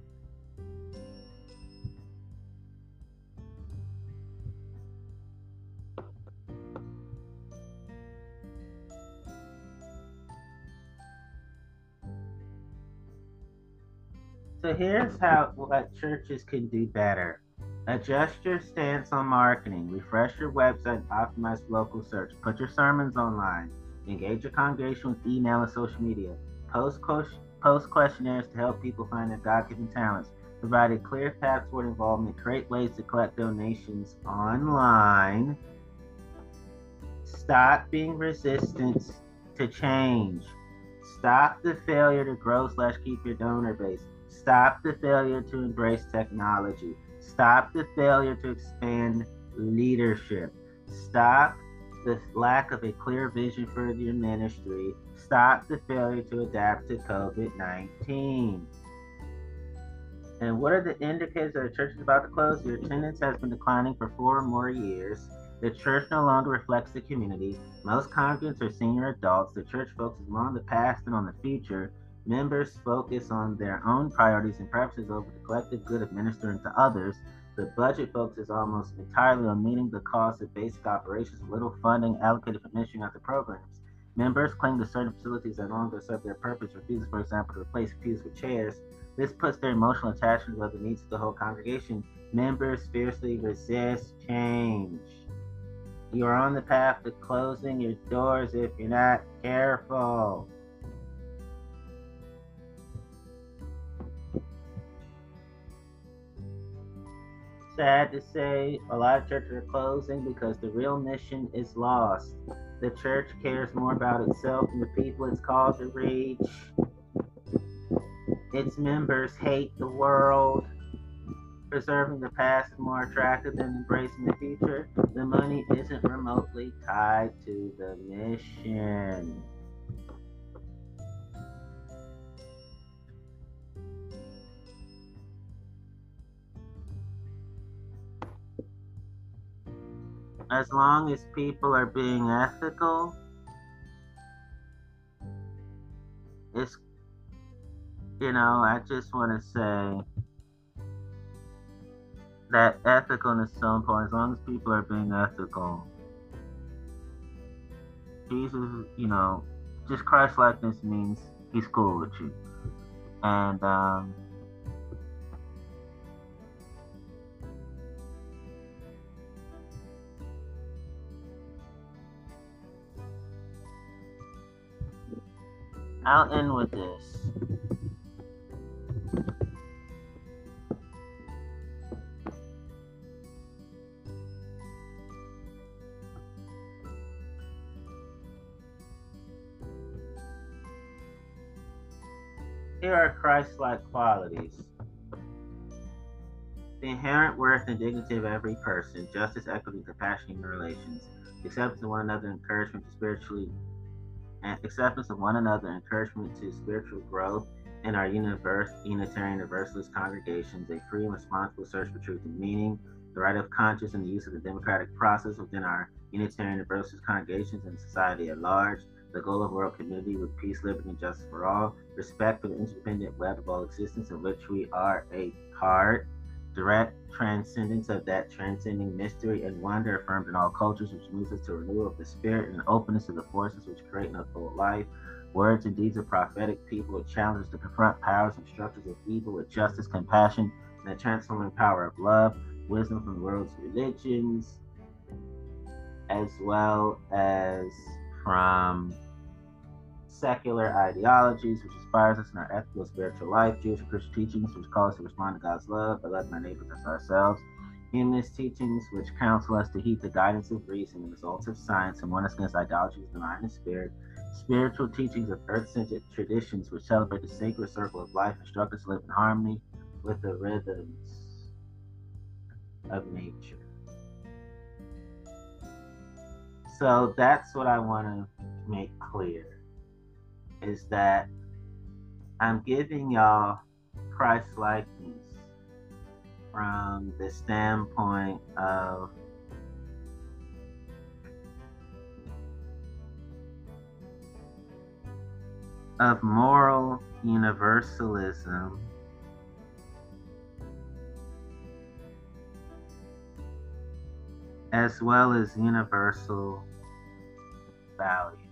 So here's how what churches can do better. Adjust your stance on marketing. Refresh your website. Optimize local search. Put your sermons online. Engage your congregation with email and social media. Post post questionnaires to help people find their God-given talents. Provide a clear path toward involvement. Create ways to collect donations online. Stop being resistant to change. Stop the failure to grow slash keep your donor base Stop the failure to embrace technology. Stop the failure to expand leadership. Stop the lack of a clear vision for your ministry. Stop the failure to adapt to COVID 19. And what are the indicators that the church is about to close? Your attendance has been declining for four or more years. The church no longer reflects the community. Most congregants are senior adults. The church focuses more on the past than on the future. Members focus on their own priorities and preferences over the collective good of ministering to others. The budget focuses almost entirely on meeting the cost of basic operations, little funding allocated for ministry other programs. Members claim that certain facilities that no longer serve their purpose, refuses, for example, to replace pews with chairs. This puts their emotional attachment with the needs of the whole congregation. Members fiercely resist change. You are on the path to closing your doors if you're not careful. Sad to say a lot of churches are closing because the real mission is lost. The church cares more about itself and the people it's called to reach. Its members hate the world. Preserving the past is more attractive than embracing the future. The money isn't remotely tied to the mission. As long as people are being ethical, it's, you know, I just want to say that ethicalness is so important. As long as people are being ethical, Jesus, you know, just Christ likeness means he's cool with you. And, um, I'll end with this. Here are Christ like qualities the inherent worth and dignity of every person, justice, equity, compassion, human relations, acceptance of one another, encouragement to spiritually acceptance of one another, encouragement to spiritual growth in our universe, Unitarian Universalist congregations, a free and responsible search for truth and meaning, the right of conscience and the use of the democratic process within our Unitarian Universalist congregations and society at large, the goal of world community with peace, liberty, and justice for all, respect for the independent web of all existence in which we are a part, direct transcendence of that transcending mystery and wonder affirmed in all cultures, which moves us to renewal of the spirit and openness to the forces which create and uphold life. Words and deeds of prophetic people with challenges to confront powers and structures of evil with justice, compassion, and the transforming power of love, wisdom from the world's religions, as well as from secular ideologies, which inspires us in our ethical spiritual life, Jewish and Christian teachings, which call us to respond to God's love by loving our neighbors as ourselves, humanist teachings, which counsel us to heed the guidance of reason and the results of science and warn us against idolatries of the mind and spirit, spiritual teachings of earth-centered traditions, which celebrate the sacred circle of life, instruct us to live in harmony with the rhythms of nature. So that's what I want to make clear is that I'm giving y'all Christ likeness from the standpoint of of moral universalism as well as universal values.